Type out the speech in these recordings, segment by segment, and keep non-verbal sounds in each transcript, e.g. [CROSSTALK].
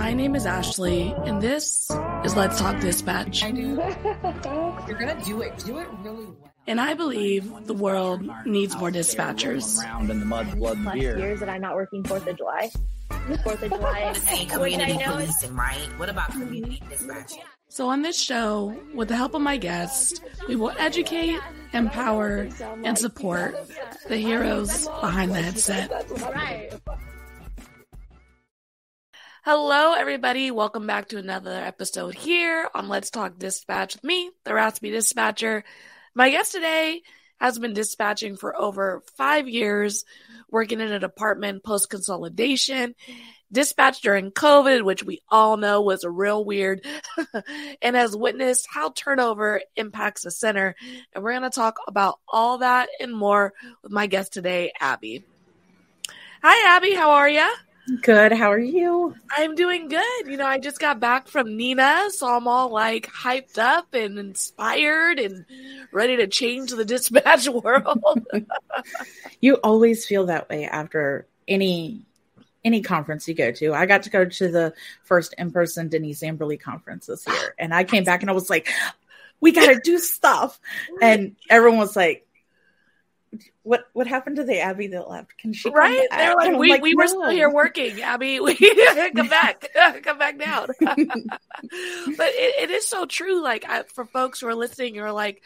My name is Ashley, and this is Let's Talk Dispatch. I do. [LAUGHS] You're gonna do it. Do it really well. And I believe the world needs more dispatchers. Around in the mud, blood, and plus beer. years that I'm not working Fourth of July. Fourth of July, [LAUGHS] Say which I community policing, right? What about community dispatching? So, on this show, with the help of my guests, we will educate, empower, and support the heroes behind the headset. right. Hello, everybody. Welcome back to another episode here on Let's Talk Dispatch with me, the Raspy Dispatcher. My guest today has been dispatching for over five years, working in a department post consolidation, dispatch during COVID, which we all know was real weird, [LAUGHS] and has witnessed how turnover impacts the center. And we're going to talk about all that and more with my guest today, Abbe. Hi, Abbe. How are you? Good. How are you? I'm doing good. You know, I just got back from NENA, so I'm all like hyped up and inspired and ready to change the dispatch [LAUGHS] world. [LAUGHS] You always feel that way after any any conference you go to. I got to go to the first in-person Denise Amber Lee conference this year, and I came back and I was like, "We got to do stuff," [LAUGHS] and everyone was like. What what happened to the Abbe that left? Can she come right? back? They're like, And I'm we, we were "No." still here working, Abbe. [LAUGHS] We [LAUGHS] come back, [LAUGHS] come back down. but it, it is so true. Like I, for folks who are listening, who are like,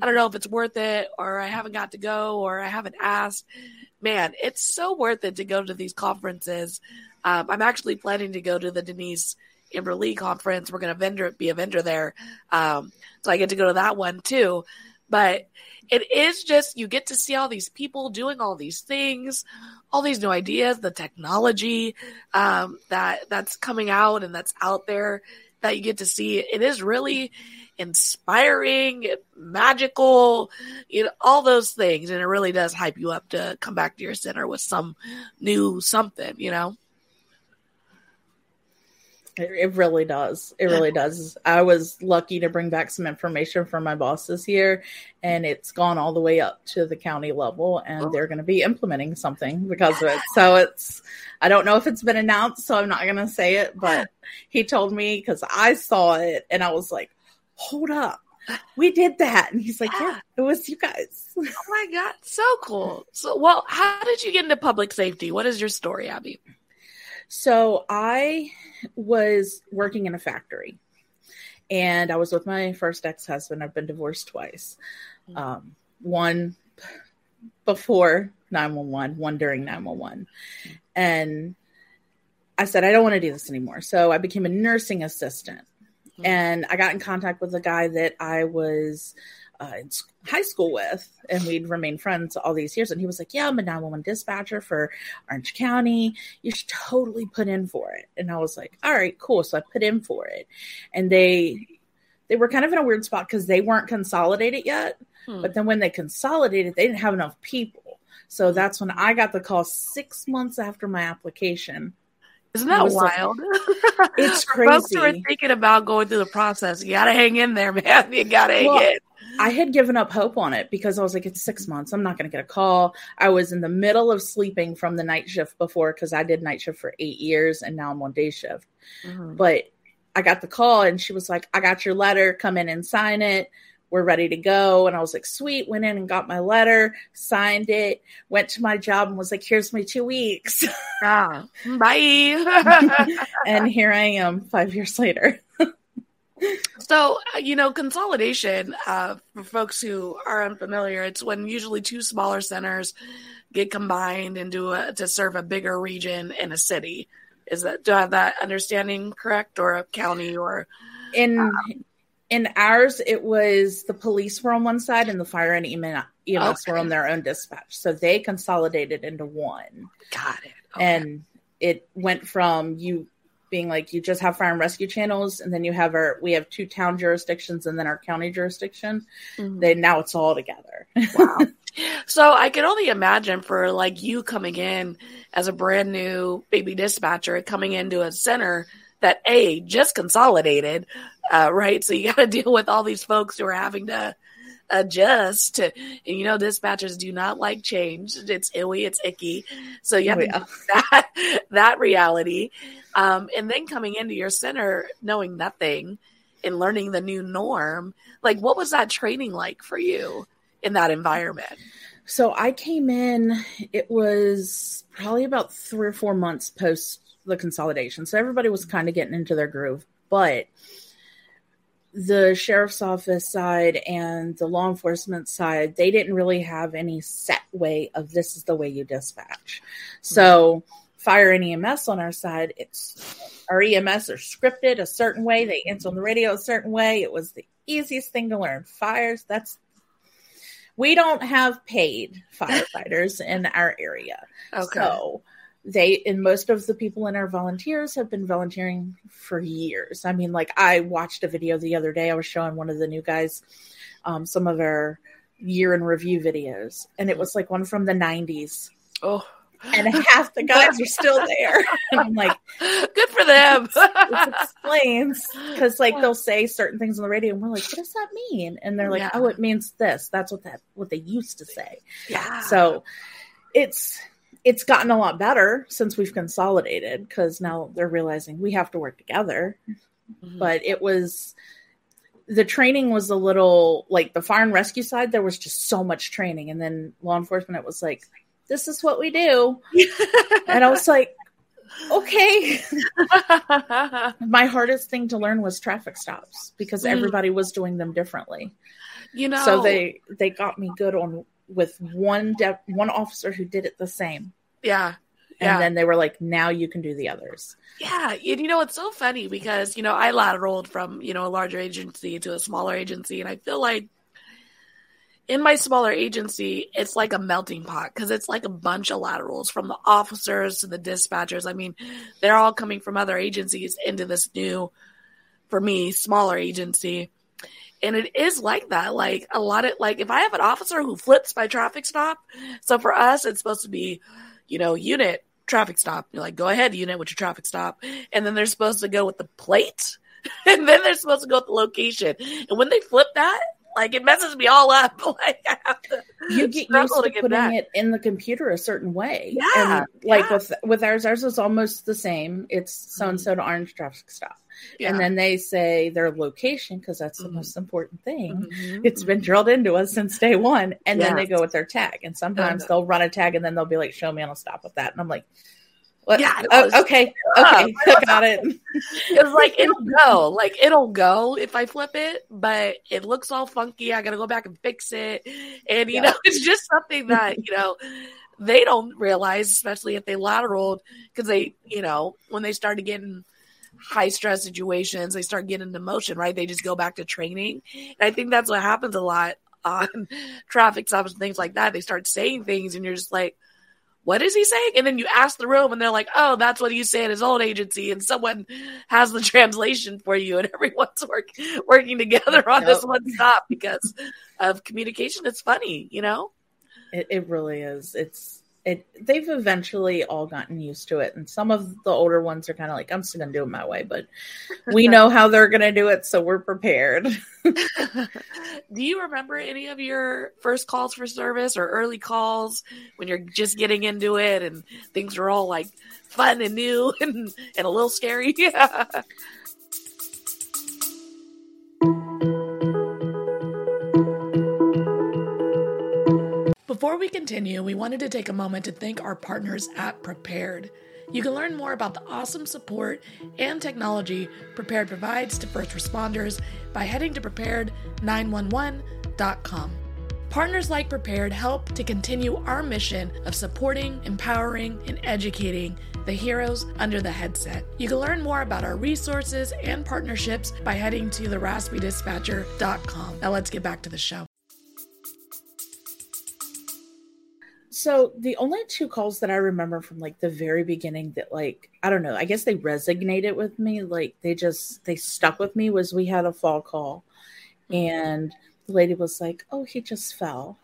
I don't know if it's worth it, or I haven't got to go, or I haven't asked. Man, it's so worth it to go to these conferences. Um, I'm actually planning to go to the Denise Amber Lee conference. We're going to vendor be a vendor there, um, so I get to go to that one too. But it is just you get to see all these people doing all these things, all these new ideas, the technology um, that that's coming out and that's out there that you get to see. It is really inspiring, magical, you know, all those things, and it really does hype you up to come back to your center with some new something, you know. It, it really does. It really does. I was lucky to bring back some information from my boss this year, and it's gone all the way up to the county level, and oh. they're going to be implementing something because of it. So it's, I don't know if it's been announced, so I'm not going to say it, but he told me because I saw it and I was like, hold up. We did that. And he's like, yeah, it was you guys. Oh my god, so cool. So, well, how did you get into public safety? What is your story, Abbe? So I was working in a factory and I was with my first ex husband. I've been divorced twice. Um, one before 911, one during 911. And I said, I don't want to do this anymore. So I became a nursing assistant. And I got in contact with a guy that I was uh, in high school with, and we'd remained friends all these years. And he was like, Yeah, I'm a 911 dispatcher for Orange County. You should totally put in for it. And I was like, All right, cool. So I put in for it. And they, they were kind of in a weird spot because they weren't consolidated yet. Hmm. But then when they consolidated, they didn't have enough people. So that's when I got the call six months after my application. Isn't that was like- wild? It's For [LAUGHS] Folks who are thinking about going through the process, you gotta hang in there, man. [LAUGHS] You gotta hang Well, in. I had given up hope on it because I was like, it's six months. I'm not going to get a call. I was in the middle of sleeping from the night shift before because I did night shift for eight years and now I'm on day shift. Mhm. But I got the call and she was like, I got your letter. Come in and sign it. We're ready to go. And I was like, sweet. Went in and got my letter, signed it, went to my job and was like, here's my two weeks. [LAUGHS] Ah, bye. [LAUGHS] and here I am five years later. So, uh, you know, consolidation, uh, for folks who are unfamiliar, it's when usually two smaller centers get combined into a, to serve a bigger region in a city. Is that, do I have that understanding correct or a county or? in in ours it was the police were on one side and the fire and EMS, EMS were on their own dispatch so they consolidated into one Got it. Okay. and it went from you being like you just have fire and rescue channels and then you have our we have two town jurisdictions and then our county jurisdiction Mhm. they now it's all together Wow. [LAUGHS] so I can only imagine for like you coming in as a brand new baby dispatcher, coming into a center that a just consolidated, uh, right? So you got to [LAUGHS] deal with all these folks who are having to adjust you know dispatchers do not like change it's illy it's icky so you have yeah. [LAUGHS] that that reality um and then coming into your center knowing nothing and learning the new norm like what was that training like for you in that environment So I came in, it was probably about three or four months post the consolidation. So everybody was kind of getting into their groove. But the sheriff's office side and the law enforcement side, they didn't really have any set way of this is the way you dispatch. Hmm. So fire and EMS on our side, it's our EMS are scripted a certain way. They answer on the radio a certain way. It was the easiest thing to learn. Fires, that's we don't have paid [LAUGHS] firefighters in our area. okay So they and most of the people in our volunteers have been volunteering for years. I mean, like I watched a video the other day. I was showing one of the new guys um, some of our year in review videos, and it was like one from the '90s, oh and half the guys are still [LAUGHS] there. And I'm like, good for them this explains because like they'll say certain things on the radio, and we're like, what does that mean? And they're like, Yeah. oh, it means this. That's what that what they used to say. yeah So it's it's gotten a lot better since we've consolidated because now they're realizing we have to work together. Mhm. But it was the training was a little like the fire and rescue side, there was just so much training. And then law enforcement, it was like, this is what we do. [LAUGHS] And I was like, okay. [LAUGHS] My hardest thing to learn was traffic stops because Mm. everybody was doing them differently. you know So they they got me good on with one de- one officer who did it the same. yeah and Yeah. then they were like, "Now you can do the others." Yeah, and you know it's so funny because you know I lateraled from you know a larger agency to a smaller agency, and I feel like in my smaller agency it's like a melting pot because it's like a bunch of laterals from the officers to the dispatchers. I mean, they're all coming from other agencies into this new, for me, smaller agency, and it is like that. Like a lot of like if I have an officer who flips my traffic stop, so for us it's supposed to be, you know, unit traffic stop. You're like, go ahead, unit, with your traffic stop. And then they're supposed to go with the plate. [LAUGHS] And then they're supposed to go with the location. And when they flip that, like it messes me all up. [LAUGHS] Like I have to You get used to get putting back. it in the computer a certain way. Yeah, and like yeah. with with ours, ours is almost the same. It's so and so to orange traffic stop, Yeah. and then they say their location because that's the Mhm. most important thing. Mhm. It's been drilled into us since day one, and then they go with their tag. And sometimes Uh-huh. they'll run a tag, and then they'll be like, "Show me," and I'll stop with that. And I'm like, "What? Yeah, oh, okay, Yeah, okay, [LAUGHS] got it." It's like it'll go, like it'll go if I flip it, but it looks all funky. I gotta go back and fix it, and you Yeah. know, [LAUGHS] it's just something that you know they don't realize, especially if they lateraled, because they, you know, when they started getting high stress situations, they start getting into motion, right? They just go back to training, and I think that's what happens a lot on [LAUGHS] traffic stops and things like that. They start saying things, and you're just like what is he saying? And then you ask the room, and they're like, "Oh, that's what he's saying his old agency." And someone has the [LAUGHS] translation for you, and [LAUGHS] everyone's work, working together on this one stop because of communication. It's funny, you know. It, it really is. It's it. They've eventually all gotten used to it, and some of the older ones are kind of like, "I'm still gonna do it my way," but we [LAUGHS] know how they're gonna do it, so we're prepared. [LAUGHS] Do you remember any of your first calls for service or early calls when you're just getting into it and things are all like fun and new [LAUGHS] and, and a little scary? Before we continue, we wanted to take a moment to thank our partners at Prepared. You can learn more about the awesome support and technology Prepared provides to first responders by heading to prepared911.com. Partners like Prepared help to continue our mission of supporting, empowering, and educating the heroes under the headset. You can learn more about our resources and partnerships by heading to theraspydispatcher.com. Now let's get back to the show. So the only two calls that I remember from like the very beginning that like I don't know, I guess they resonated with me, like they just they stuck with me was we had a fall call and the lady was like, "Oh, he just fell."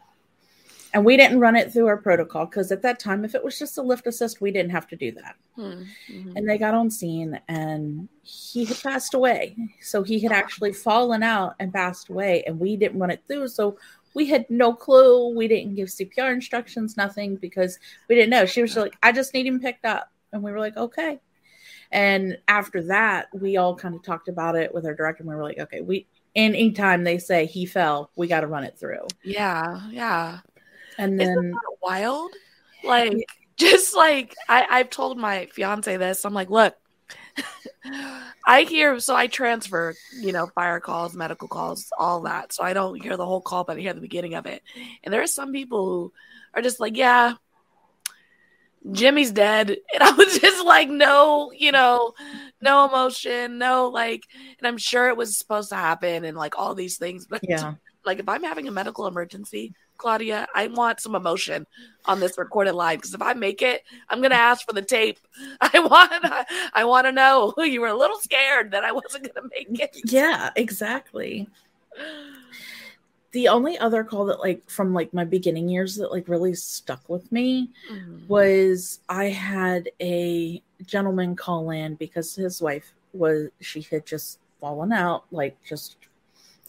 And we didn't run it through our protocol because at that time, if it was just a lift assist, we didn't have to do that. Hmm. Mhm. And they got on scene and he had passed away. So he had actually fallen out and passed away, and we didn't run it through. So we had no clue. We didn't give CPR instructions, nothing, because we didn't know. She was like, I just need him picked up. And we were like, okay. And after that, we all kind of talked about it with our director, and we were like, okay, we and anytime they say he fell, we got to run it through. Yeah, yeah. And then wild? Like, [LAUGHS] just like I, I've told my fiance this. I'm like, look, I hear so I transfer, you know, fire calls, medical calls, all that. So I don't hear the whole call, but I hear the beginning of it. And there are some people who are just like, yeah, Jimmy's dead. [LAUGHS] And I was just like, no, you know, no emotion, no like, and I'm sure it was supposed to happen and like all these things. But yeah, [LAUGHS] like if I'm having a medical emergency, Claudia, I want some emotion on this recorded line because if I make it, I'm gonna ask for the tape. [LAUGHS] I want, I, I want to know [LAUGHS] you were a little scared that I wasn't gonna make it. yeah, exactly. The only other call that like from like my beginning years that like really stuck with me Mhm. was I had a gentleman call in because his wife was she had just fallen out, like just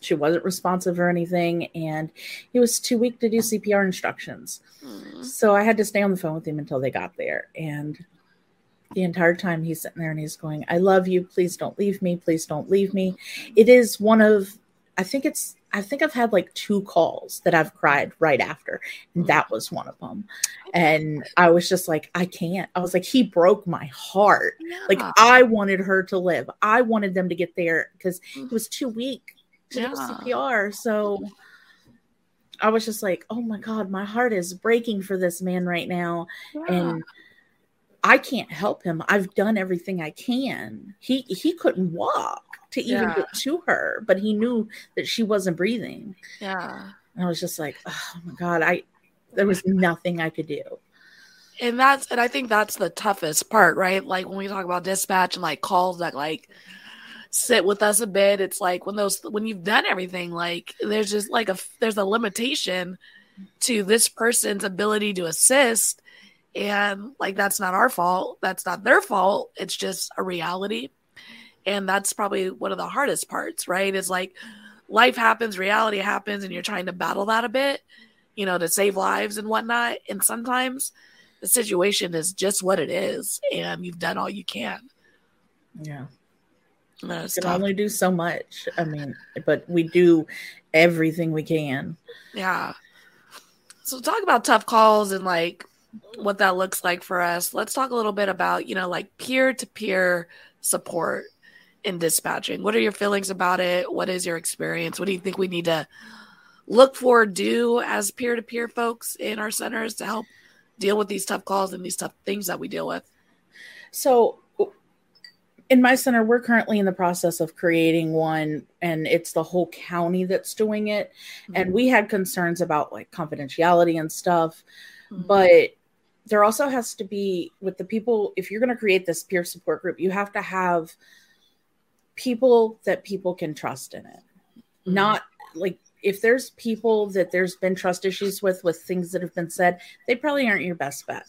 she wasn't responsive or anything, and he was too weak to do CPR instructions. Mhm. So I had to stay on the phone with him until they got there. And the entire time he's sitting there and he's going, I love you. Please don't leave me. Please don't leave me. It is one of, I think it's, I think I've had like two calls that I've cried right after. And that was one of them. And I was just like, I can't. I was like, he broke my heart. Like I wanted her to live. I wanted them to get there because he was too weak to do CPR. So I was just like, oh my God, my heart is breaking for this man right now. And I can't help him. I've done everything I can. He he couldn't walk to even Yeah. get to her, but he knew that she wasn't breathing. yeah. And I was just like, oh my God, I there was nothing I could do. and that's and I think that's the toughest part, right? Like when we talk about dispatch and like calls that like sit with us a bit, it's like when those when you've done everything, like there's just like a there's a limitation to this person's ability to assist, and like that's not our fault, that's not their fault. It's just a reality, and that's probably one of the hardest parts, right? Is like life happens, reality happens, and you're trying to battle that a bit, you know, to save lives and whatnot, and sometimes the situation is just what it is, and you've done all you can. Yeah. It's can only do so much. I mean, but we do everything we can. Yeah. So talk about tough calls and like what that looks like for us. Let's talk a little bit about, you know, like peer to peer support in dispatching. What are your feelings about it? What is your experience? What do you think we need to look for, do as peer to peer folks in our centers to help deal with these tough calls and these tough things that we deal with? So in my center, we're currently in the process of creating one, and it's the whole county that's doing it. And we had concerns about like confidentiality and stuff, Mhm. but there also has to be with the people, if you're going to create this peer support group, you have to have people that people can trust in it. Mhm. Not like if there's people that there's been trust issues with, with things that have been said, they probably aren't your best bet.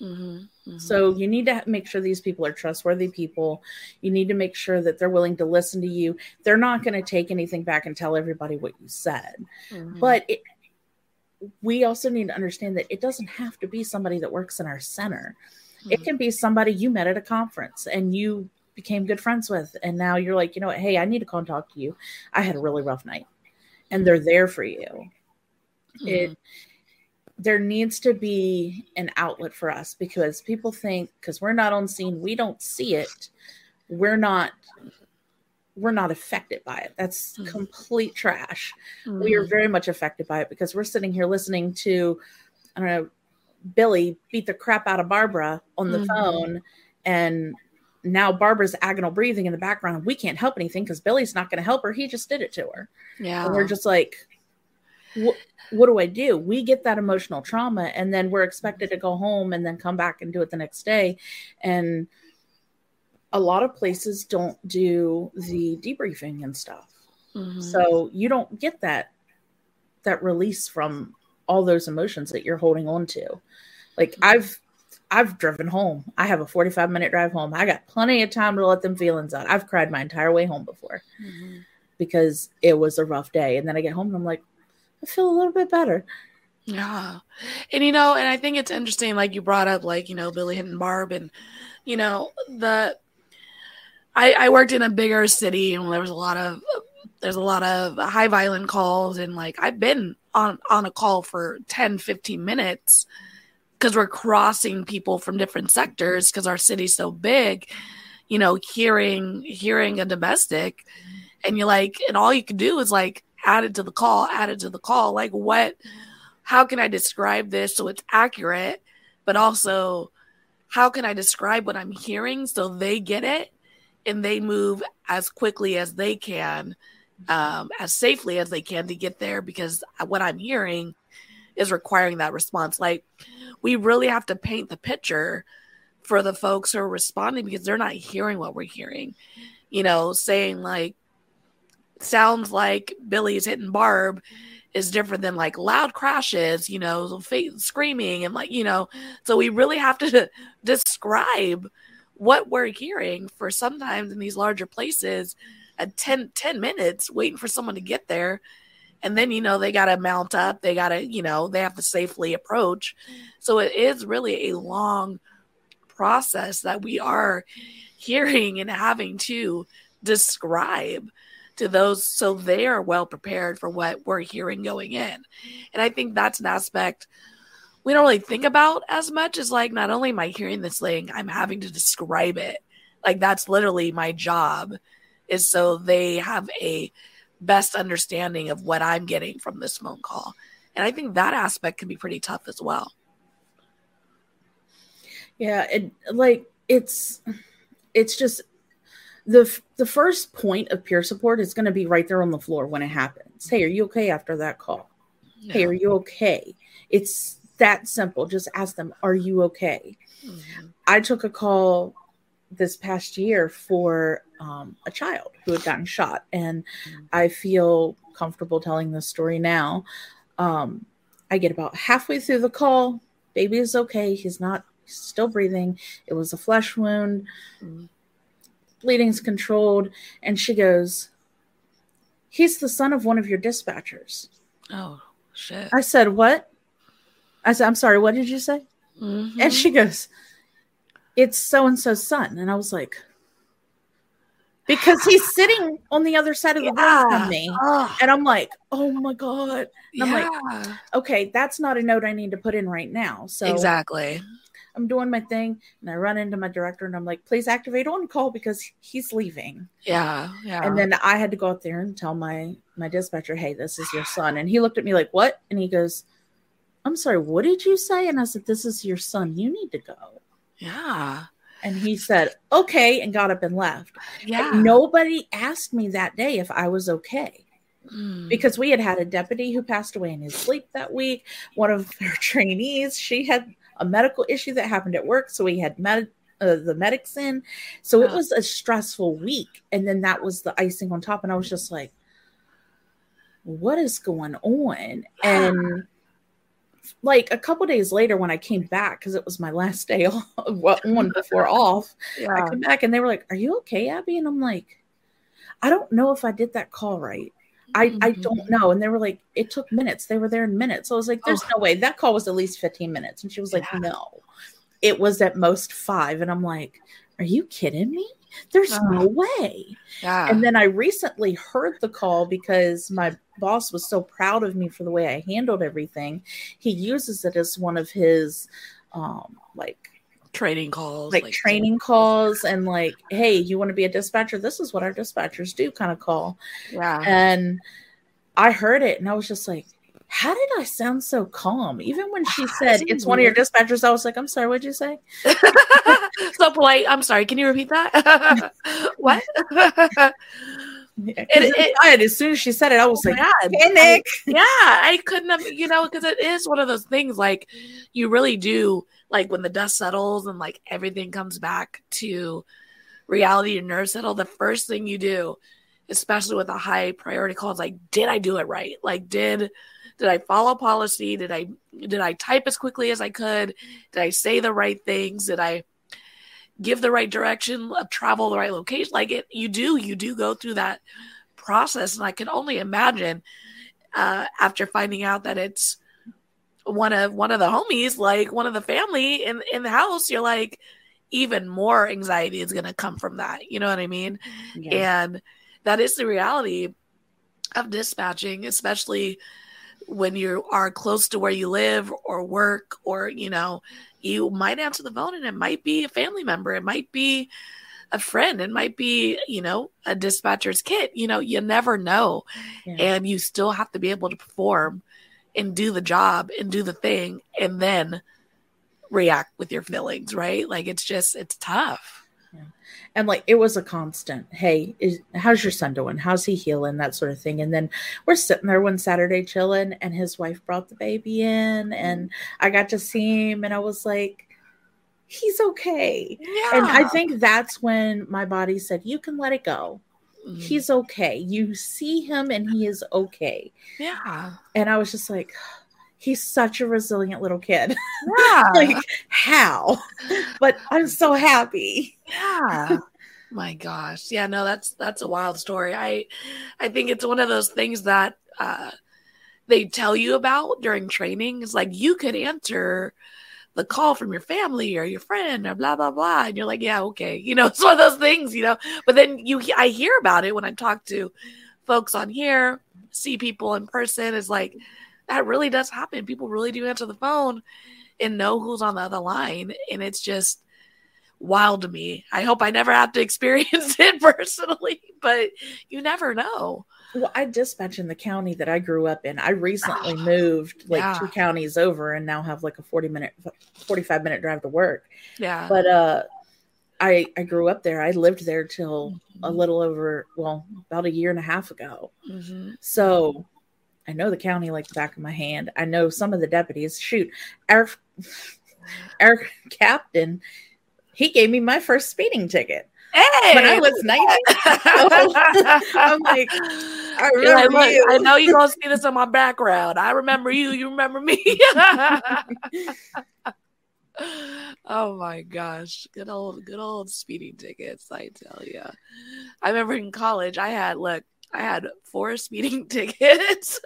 Mhm. Mhm. So you need to make sure these people are trustworthy people. You need to make sure that they're willing to listen to you. They're not going to take anything back and tell everybody what you said. Mhm. But it, we also need to understand that it doesn't have to be somebody that works in our center. It Mhm. can be somebody you met at a conference and you became good friends with, and now you're like, you know what? Hey, I need to call and talk to you. I had a really rough night, and they're there for you. It Mhm. There needs to be an outlet for us because people think because we're not on scene, we don't see it. We're not we're not affected by it. That's Mhm. complete trash. We are Mhm. very much affected by it because we're sitting here listening to I don't know Billy beat the crap out of Barbara on the Mhm. phone and now Barbara's agonal breathing in the background. We can't help anything because Billy's not going to help her. He just did it to her. yeah. And we're just like, what, what do I do? We get that emotional trauma, and then we're expected to go home and then come back and do it the next day. And a lot of places don't do the debriefing and stuff. Mhm. So you don't get that that release from all those emotions that you're holding on to. Like I've I've driven home. I have a 45 minute drive home. I got plenty of time to let them feelings out. I've cried my entire way home before Mhm. because it was a rough day. And then I get home and I'm like, I feel a little bit better. Yeah. And you know, and I think it's interesting, like you brought up, like, you know, Billy hitting Barb and, you know, the I, I worked in a bigger city and there was a lot of there's a lot of high violent calls and like I've been on on a call for 10, 15 minutes because we're crossing people from different sectors because our city's so big, you know, hearing hearing a domestic and you're like, and all you can do is like add it to the call, added to the call. Like what how can I describe this so it's accurate, but also how can I describe what I'm hearing so they get it and they move as quickly as they can, um, as safely as they can to get there because what I'm hearing is requiring that response. Like we really have to paint the picture for the folks who are responding because they're not hearing what we're hearing. You know, saying like sounds like Billy's hitting Barb is different than like loud crashes, you know, screaming and like, you know, so we really have to [LAUGHS] describe what we're hearing for sometimes in these larger places at 10, 10 minutes waiting for someone to get there. And then, you know, they got to mount up, they got to, you know, they have to safely approach. So it is really a long process that we are [LAUGHS] hearing and having to describe to those so they are well prepared for what we're hearing going in. And I think that's an aspect we don't really think about as much as like not only am I hearing this thing, I'm having to describe it. Like that's literally my job is so they have a best understanding of what I'm getting from this phone call. And I think that aspect can be pretty tough as well. Yeah, it like it's it's just the the first point of peer support is going to be right there on the floor when it happens. Hey, are you okay after that call? Hey, are you okay? It's that simple. Just ask them, are you okay? Mhm. I took a call this past year for um, a child who had gotten shot, and I feel comfortable telling this story now. Um, I get about halfway through the call. Baby is okay. He's not he's still breathing. It was a flesh wound. Mhm. Bleeding's controlled. And she goes, He's the son of one of your dispatchers. Oh shit. I said, What? I said, I'm sorry, what did you say? Mhm. And she goes, It's so and so's son. And I was like, Because he's sitting on the other side of the room Yeah. from me. Oh, And I'm like, Oh my God. And I'm like. Okay, that's not a note I need to put in right now. So exactly. I'm doing my thing and I run into my director and I'm like, Please activate on call because he's leaving. Yeah. Yeah. And then I had to go out there and tell my my dispatcher, "Hey, this is your son." And he looked at me like, "What?" And he goes, "I'm sorry, what did you say?" And I said, "This is your son. You need to go." yeah. And he said, "Okay," and got up and left. Yeah. And nobody asked me that day if I was okay Mm. because we had had a deputy who passed away in his sleep that week. One of their trainees, she had a medical issue that happened at work, so we had med- uh, the medics in. So it was a stressful week, and then that was the icing on top. And I was just like, "What is going on?" And like a couple days later, when I came back because it was my last day [LAUGHS] off, [LAUGHS] on before off, I yeah. came back and they were like, "Are you okay, Abbe?" And I'm like, "I don't know if I did that call right." I, I Mhm. don't know. And they were like, it took minutes. They were there in minutes. So I was like, there's Oh. no way. That call was at least 15 minutes. And she was like, Yeah. no, it was at most five. And I'm like, are you kidding me? There's Oh. no way. Yeah. And then I recently heard the call because my boss was so proud of me for the way I handled everything. He uses it as one of his, um, like, training calls. like training calls and like, hey, you want to be a dispatcher? This is what our dispatchers do kind of call. Yeah. And I heard it and I was just like, how did I sound so calm? Even when she [SIGHS] said it it's one of your dispatchers, I was like, I'm sorry, what'd you say? [LAUGHS] so polite. I'm sorry. Can you repeat that? [LAUGHS] what? [LAUGHS] Yeah, It- it- inside, as soon as she said it, I oh was Oh like, God. panic. yeah, I couldn't have, you know, because it is one of those things like you really do, like when the dust settles and like everything comes back to reality and nerve settle, the first thing you do, especially with a high priority call, is like, did I do it right? Like, did Did I follow policy? Did I did I type as quickly as I could? Did I say the right things? Did I give the right direction of travel, the right location? Like it, you do, you do go through that process, and I can only imagine uh, after finding out that it's one of one of the homies, like one of the family in in the house, you're like, even more anxiety is going to come from that. You know what I mean? Yeah. And that is the reality of dispatching, especially when you are close to where you live or work, or, you know, you might answer the phone and it might be a family member, it might be a friend, it might be, you know, a dispatcher's kit. You know, you never know. Yeah. And you still have to be able to perform and do the job and do the thing and then react with your feelings, right? Like it's just, it's tough. and like it was a constant hey is, how's your son doing? How's he healing? that sort of thing. And then we're sitting there one saturday chilling and his wife brought the baby in and mm-hmm. i got to see him and i was like he's okay. Yeah. and i think that's when my body said you can let it go Mm. he's okay you see him and he is okay yeah. and i was just like [SIGHS] he's such a resilient little kid [LAUGHS] Yeah. like how [LAUGHS] but i'm so happy yeah. My gosh. Yeah, no, that's that's a wild story. I I think it's one of those things that uh they tell you about during training. It's like you could answer the call from your family or your friend or blah blah blah and you're like yeah okay [LAUGHS] you know it's one of those things you know but then you i hear about it when i talk to folks on here see people in person it's like that really does happen. People really do answer the phone and know who's on the other line and it's just wild to me. I hope i never have to [LAUGHS] experience it personally but you never know Well, I dispatch in the county that I grew up in. I recently moved like Yeah. two counties over and now have like a 40 minute 45 minute drive to work. yeah But uh I I grew up there. I lived there till a little over well, about a year and a half ago. hmm So I know the county like the back of my hand. I know some of the deputies. Shoot, our [LAUGHS] our captain, he gave me my first speeding ticket. Hey When I was 19. [LAUGHS] I'm like, I [LAUGHS] like, remember "Look, you. I know you're gonna see this in my background. I remember you. You remember me. [LAUGHS] oh my gosh, good old, good old speeding tickets. I tell you, I remember in college, I had look, I had four speeding [LAUGHS] tickets,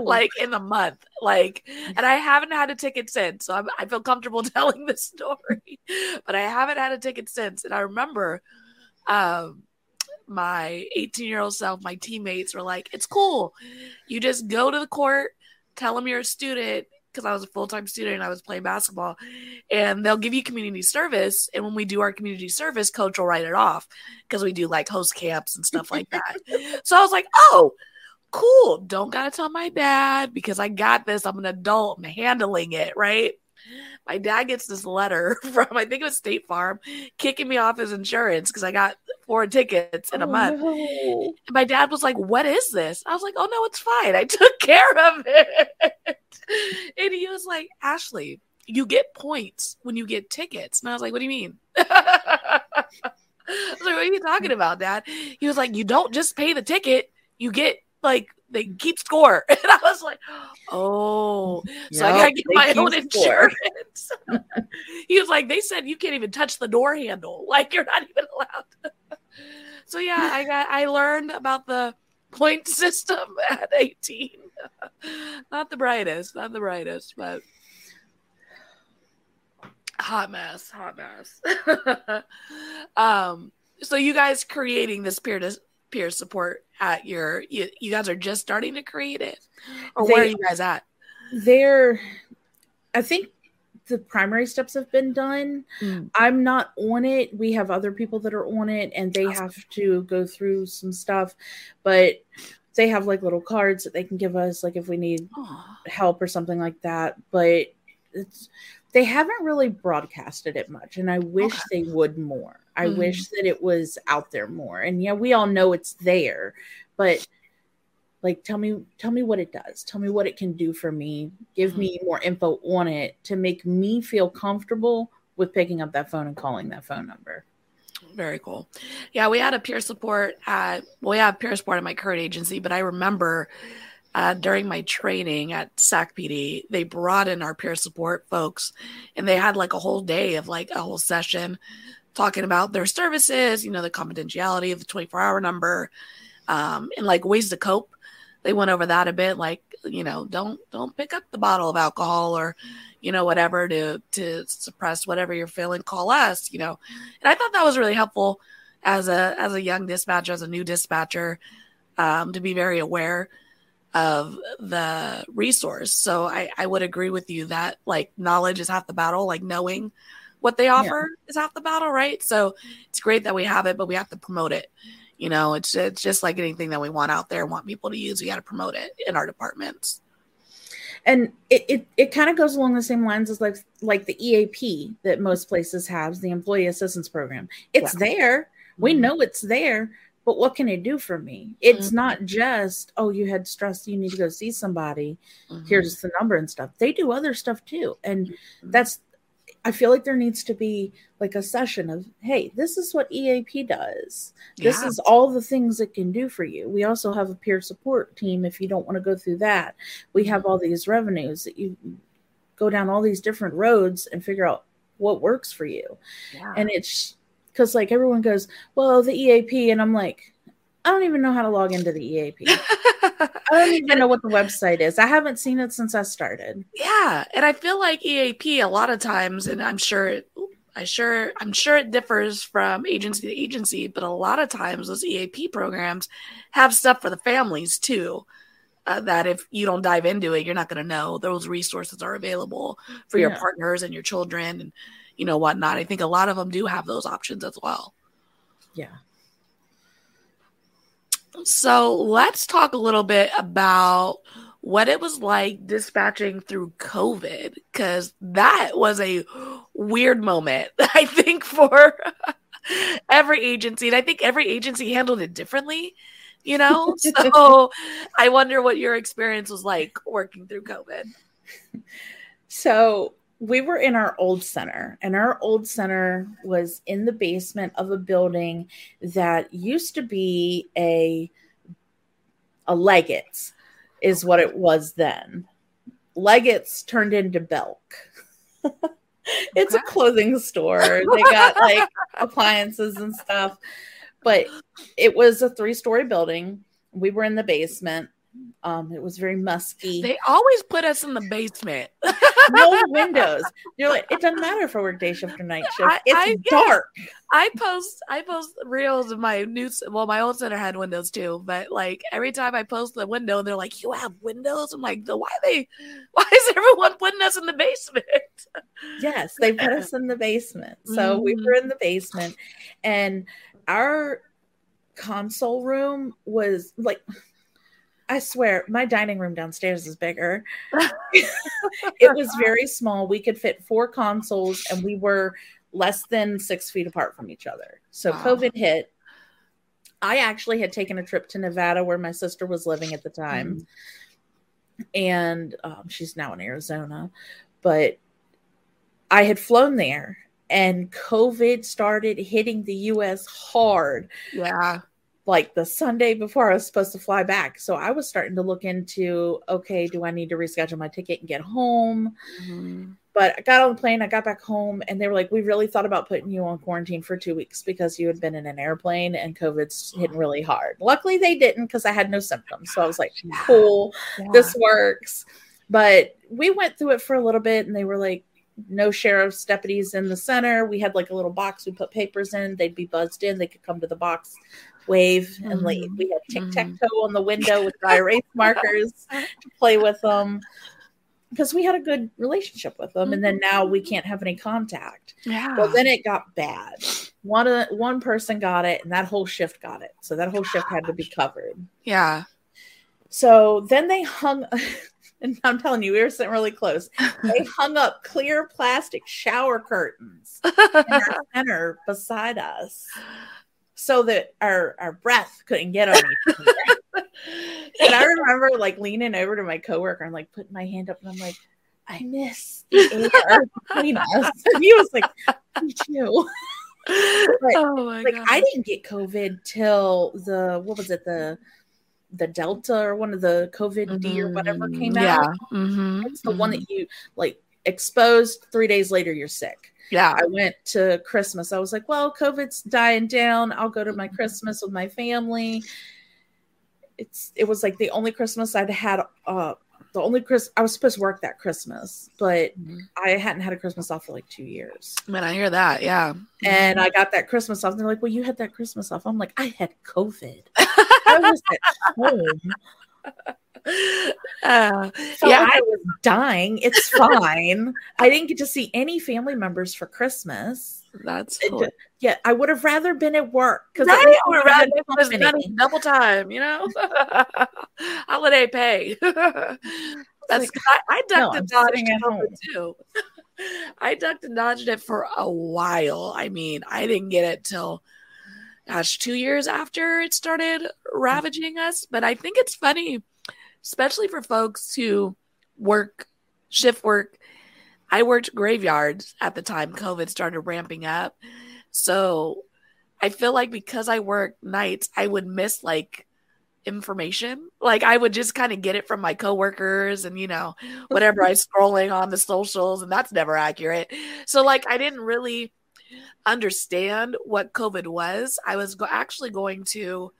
like in the month, like, and I haven't had a ticket since. So I'm, I feel comfortable [LAUGHS] telling this story, but I haven't had a ticket since. And I remember, um, my 18 year old self, my teammates were like, it's cool. You just go to the court, tell them you're a student, because I was a full time student and I was playing basketball, and they'll give you community service. And when we do our community service, coach will write it off because we do like host camps and stuff like that. [LAUGHS] so I was like, oh, cool. Don't got to tell my dad because I got this. I'm an adult, I'm handling it, right? My dad gets this letter [LAUGHS] from, I think it was State Farm, kicking me off his insurance because I got four tickets in a Oh, month. no. My dad was like, What is this? I was like, Oh, no, it's fine. I [LAUGHS] took care of it. and he was like, Ashley, you get points when you get tickets. And I was like, What do you mean? [LAUGHS] I was like, What are you talking about, dad? He was like, You don't just pay the ticket, you get like, they keep score. [LAUGHS] And I was like, Oh, so I gotta get my own insurance. [LAUGHS] he was like, They said you can't even touch the door handle. [LAUGHS] Like, you're not even allowed. So yeah, I got I learned about the point system at 18. not the brightest, not the brightest, but hot mess, hot mess. um so you guys creating this peer to peer support at your you, you guys are just starting to create it or where are you guys at? There, I think the primary steps have been done. Mm. I'm not on it. We have other people that are on it, and they Awesome. have to go through some stuff, but they have like little cards that they can give us, like if we need Aw. help or something like that. But it's they haven't really broadcasted it much, and I wish Okay. they would more. I Mhm. wish that it was out there more. And yeah, we all know it's there, but like tell me tell me what it does. Tell me what it can do for me. Give me more info on it to make me feel comfortable with picking up that phone and calling that phone number. Very cool. Yeah, we had a peer support at well, we have peer support at my current agency, but I remember uh, during my training at SAC PD, they brought in our peer support folks and they had like a whole day of like a whole session talking about their services, you know, the confidentiality of the 24 hour number, um, and like ways to cope. They went over that a bit, like, you know, don't don't pick up the bottle of alcohol or, you know, whatever to to suppress whatever you're feeling, call us, you know. And I thought that was really helpful as a as a young dispatcher, as a new dispatcher, um, to be very aware of the resource. So I, I would agree with you that like knowledge is half the battle, like knowing what they offer yeah. is half the battle, right? So it's great that we have it, but we have to promote it. You know, it's it's just like anything that we want out there, want people to use. We got to promote it in our departments. And it it, it kind of goes along the same lines as like like the EAP that most places have, the Employee Assistance Program. It's yeah. there. We mm-hmm. know it's there, but what can it do for me? It's mm-hmm. not just, oh, you had stress, you need to go see somebody. Mm-hmm. Here's the number and stuff. They do other stuff too. And mm-hmm. that's I feel like there needs to be like a session of, hey, this is what EAP does. This yeah. is all the things it can do for you. We also have a peer support team if you don't want to go through that. We mm-hmm. have all these revenues that you go down all these different roads and figure out what works for you. Yeah. And it's because like everyone goes, well, the EAP, and I'm like, I don't even know how to log into the EAP. [LAUGHS] I don't even know what the website is. I haven't seen it since I started. Yeah, and I feel like EAP a lot of times, and I'm sure, I sure, I'm sure it differs from agency to agency, but a lot of times those EAP programs have stuff for the families too. Uh, that if you don't dive into it, you're not going to know those resources are available for your yeah. partners and your children and you know whatnot. I think a lot of them do have those options as well. Yeah. So let's talk a little bit about what it was like dispatching through COVID, because that was a weird moment, [LAUGHS] I think, for [LAUGHS] every agency. And I think every agency handled it differently, you know? [LAUGHS] so I wonder what your experience was like working through COVID. So we were in our old center, and our old center was in the basement of a building that used to be a a Leggett's, is what it was then. Leggett's turned into Belk. [LAUGHS] it's okay. a clothing store. [LAUGHS] They got like appliances and stuff, but it was a three story building. We were in the basement um, it was very musky. They always put us in the basement. [LAUGHS] no [LAUGHS] windows. You're like, it doesn't matter if I work day shift or night shift. I, it's I, dark. Yeah. I post I post reels of my new well, my old center had windows too, but like every time I post the window, and they're like, You have windows? I'm like, why they [LAUGHS] why is everyone putting us in the basement? Yes, they put us in the basement. So mm-hmm. we were in the basement and our console room was like I swear, my dining room downstairs is bigger. [LAUGHS] it was very small. We could fit four consoles, and we were less than six feet apart from each other. So wow. COVID hit. I actually had taken a trip to Nevada where my sister was living at the time. Mm. And um, she's now in Arizona. But I had flown there and COVID started hitting the US hard. Yeah like the Sunday before I was supposed to fly back. So I was starting to look into okay, do I need to reschedule my ticket and get home? Mm-hmm. But I got on the plane, I got back home, and they were like, We really thought about putting you on quarantine for two weeks because you had been in an airplane and COVID's hitting really hard. Luckily, they didn't because I had no symptoms. So I was like, Cool, yeah. this works. But we went through it for a little bit, and they were like, no sheriff's deputies in the center. We had like a little box we put papers in. They'd be buzzed in. They could come to the box, wave and mm-hmm. leave. We had tic tac toe mm-hmm. on the window with dry erase markers to play with them because we had a good relationship with them. And then now we can't have any contact. Yeah. Well, then it got bad. One uh, one person got it, and that whole shift got it. So that whole shift had to be covered. Yeah. So then they hung. [LAUGHS] and I'm telling you, we were sitting really close. They [LAUGHS] hung up clear plastic shower curtains [LAUGHS] in our center beside us so that our our breath couldn't get on me. [LAUGHS] and I remember like leaning over to my coworker and like putting my hand up and I'm like, I miss the air between us. [LAUGHS] And he was like, Me too. But, oh my like God. I didn't get COVID till the what was it the the Delta or one of the COVID D or whatever came yeah. out. Mhm, It's the one mhm. that you like exposed three days later you're sick. Yeah. I went to Christmas. I was like, well, COVID's dying down. I'll go to my Christmas with my family. It's it was like the only Christmas I'd had uh the only Chris I was supposed to work that Christmas, but Mhm. I hadn't had a Christmas off for like two years. Man, I hear that. Yeah. And I got that Christmas off. And they're like, Well, you had that Christmas off. I'm like, I had COVID. [LAUGHS] I was at home. [LAUGHS] Uh, Felt yeah, I, was dying. It's fine. I didn't get to see any family members for Christmas. that's It- hilarious. Yeah, I would have rather been at work because Right, I would rather it was double time, you know. [LAUGHS] Holiday pay. [LAUGHS] That's like, I, I ducked I'm and dodged home. too. I ducked and dodged it for a while. I mean, I didn't get it till gosh, two years after it started ravaging us. But I think it's funny, especially for folks who work shift work. I worked graveyards at the time COVID started ramping up. So I feel like because I work nights, I would miss like information. Like I would just kind of get it from my coworkers and you know, whatever I [LAUGHS] scrolling on the socials, and that's never accurate. So like I didn't really understand what COVID was. I was go- actually going to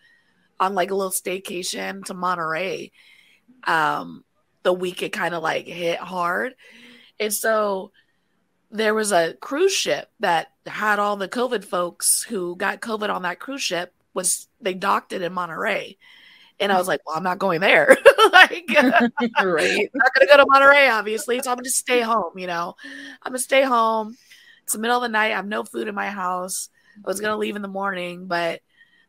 on like a little staycation to Monterey. Um, the week it kind of like hit hard, and so there was a cruise ship that had all the COVID folks who got COVID on that cruise ship was they docked it in Monterey. And I was like, well, I'm not going there. [LAUGHS] like, [LAUGHS] [LAUGHS] I'm not going to go to Monterey, obviously. So I'm going to stay home, you know. I'm going to stay home. It's the middle of the night. I have no food in my house. I was mm-hmm. going to leave in the morning, but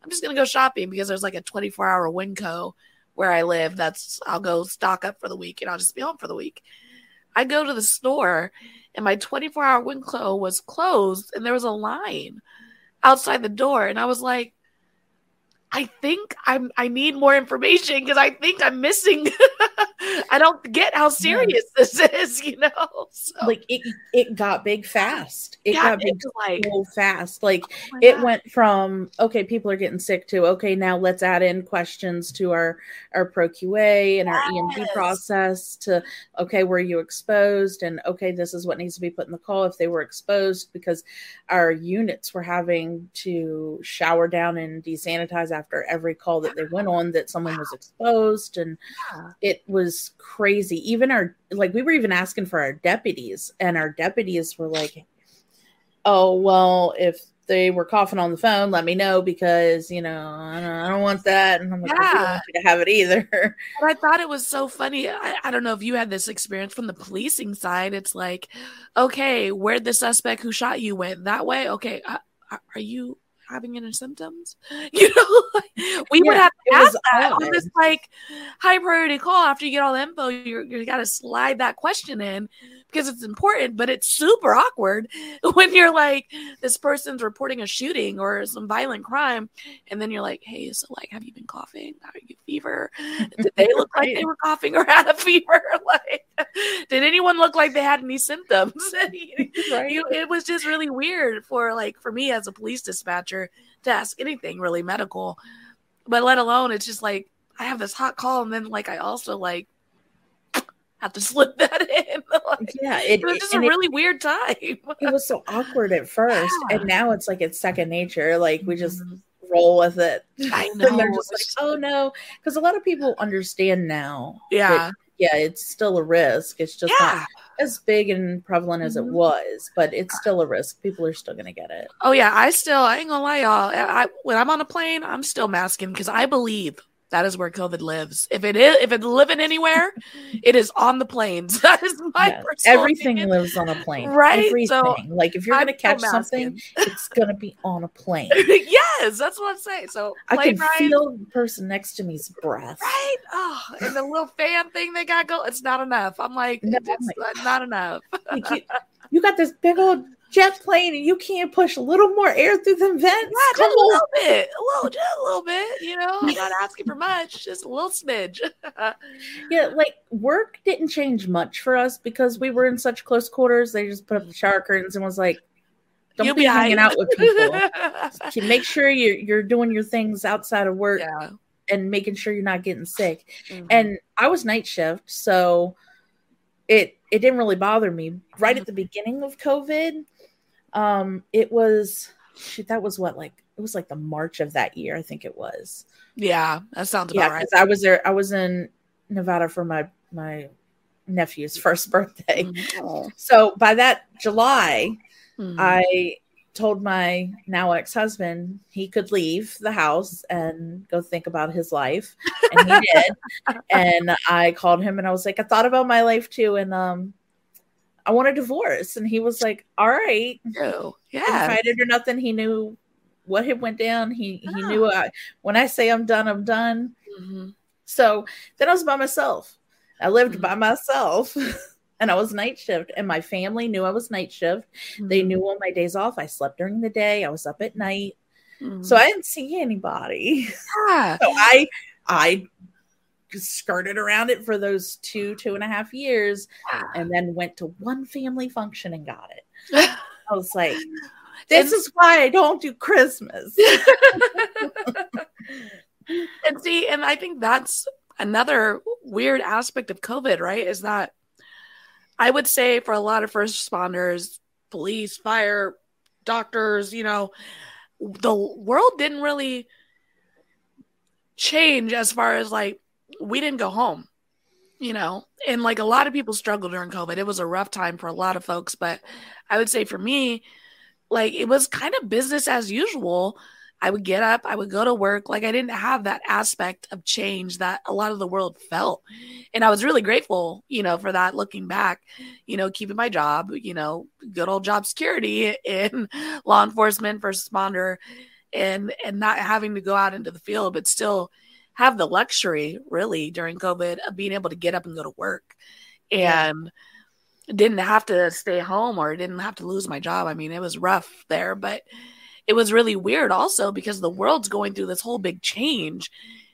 I'm just going to go shopping because there's like a 24 hour WinCo where I live. That's, I'll go stock up for the week and I'll just be home for the week. I go to the store and my 24 hour WinCo was closed and there was a line outside the door. And I was like, I think I'm I need more information because I think I'm missing I don't get how serious [LAUGHS] this is, you know. So Like it, it got big fast. It yeah, got big like so fast. Like oh it God. went from okay, people are getting sick to okay, now let's add in questions to our our ProQA and our EMD process to okay, were you exposed? And okay, this is what needs to be put in the call if they were exposed because our units were having to shower down and desanitize after every call that they went on that someone was exposed and Yeah. it was crazy. Even our like we were even asking for our deputies, and our deputies were like, "Oh well, if they were coughing on the phone, let me know because you know I don't, I don't want that." And I'm like, "We don't Yeah. want you to have it either." [LAUGHS] But I thought it was so funny. I, I don't know if you had this experience from the policing side. It's like, okay, where'd the suspect who shot you went that way? Okay, uh, are are you having any symptoms? [LAUGHS] You know, like, we would have to ask that on this like high priority call after you get all the info. You're you got to slide that question in because it's important, but it's super awkward [LAUGHS] when you're like this person's reporting a shooting or some violent crime, and then you're like, hey, so like, have you been coughing? Are you fever? Did they [LAUGHS] look like they were coughing or had a fever? Like, did anyone look like they had any symptoms? right? you, it was just really weird for like for me as a police dispatcher to ask anything really medical, but let alone it's just like I have this hot call and then like I also like have to [LAUGHS] slip that in. [LAUGHS] like, yeah, it, it was just a it- really weird time. [LAUGHS] it was so awkward at first, Yeah. and now it's like it's second nature. Like we just mm-hmm. roll with it. I and they're just like, "Oh no," because a lot of people understand now. yeah, yeah, it's still a risk. It's just not as big and prevalent as it Mhm. was, but it's still a risk. People are still going to get it. Oh yeah, I still I ain't gonna lie, y'all. I when I'm on a plane, I'm still masking because I believe that is where COVID lives. If it is, if it's living anywhere, it is on the planes. [LAUGHS] That is my Yeah, personal Everything opinion. lives on a plane. Right, Everything. so like if you're going to catch something, it's [LAUGHS] going to be on a plane. [LAUGHS] yes, that's what I'm saying. So I can ride, feel the person next to me's breath. right? Oh, and the little fan thing they got going, it's not enough. I'm like, No, it's I'm not enough. Like, you, you got this big old jet plane and you can't push a little more air through them vents. Yeah, Come just a little bit, a little, just a little bit. You know, I'm not asking for much, just a little smidge. [LAUGHS] Yeah, like work didn't change much for us because we were in such close quarters. They just put up the shower curtains and was like, "Don't You'll be be hanging out with people. [LAUGHS] Make sure you're you're doing your things outside of work yeah. and making sure you're not getting sick. Mhm. And I was night shift, so it it didn't really bother me. Right at the beginning of COVID, um, it was shoot, that was what like it was like the March of that year, I think it was. yeah, that sounds about Yeah, right. I was there. I was in Nevada for my my nephew's [LAUGHS] first birthday. Mhm. So by that July, Mhm. I told my now ex husband he could leave the house and go think about his life, and he did. [LAUGHS] And I called him and I was like, I thought about my life too, and um, I want a divorce. And he was like, All right, didn't yeah. it or nothing. He knew what had went down. He he Oh. knew I, when I say I'm done, I'm done. Mhm. So then I was by myself. I lived Mhm. by myself [LAUGHS] and I was night shift, and my family knew I was night shift. They Mhm. knew on my days off, I slept during the day, I was up at night. Mhm. So I didn't see anybody. [LAUGHS] yeah. So I, I skirted around it for those two, two and a half years, ah. and then went to one family function and got it. [LAUGHS] I was like, this And- is why I don't do Christmas. [LAUGHS] and see, and I think that's another weird aspect of COVID, right? Is that I would say for a lot of first responders, police, fire, doctors, you know, the world didn't really change as far as like we didn't go home, you know, and like a lot of people struggled during COVID. It was a rough time for a lot of folks, but I would say for me, like it was kind of business as usual. I would get up, I would go to work. Like I didn't have that aspect of change that a lot of the world felt. And I was really grateful, you know, for that looking back, you know, keeping my job, you know, good old job security [LAUGHS] in law enforcement, first responder, and and not having to go out into the field, but still have the luxury really during COVID of being able to get up and go to work. And didn't have to stay home or didn't have to lose my job. I mean, it was rough there, but it was really weird also because the world's going through this whole big change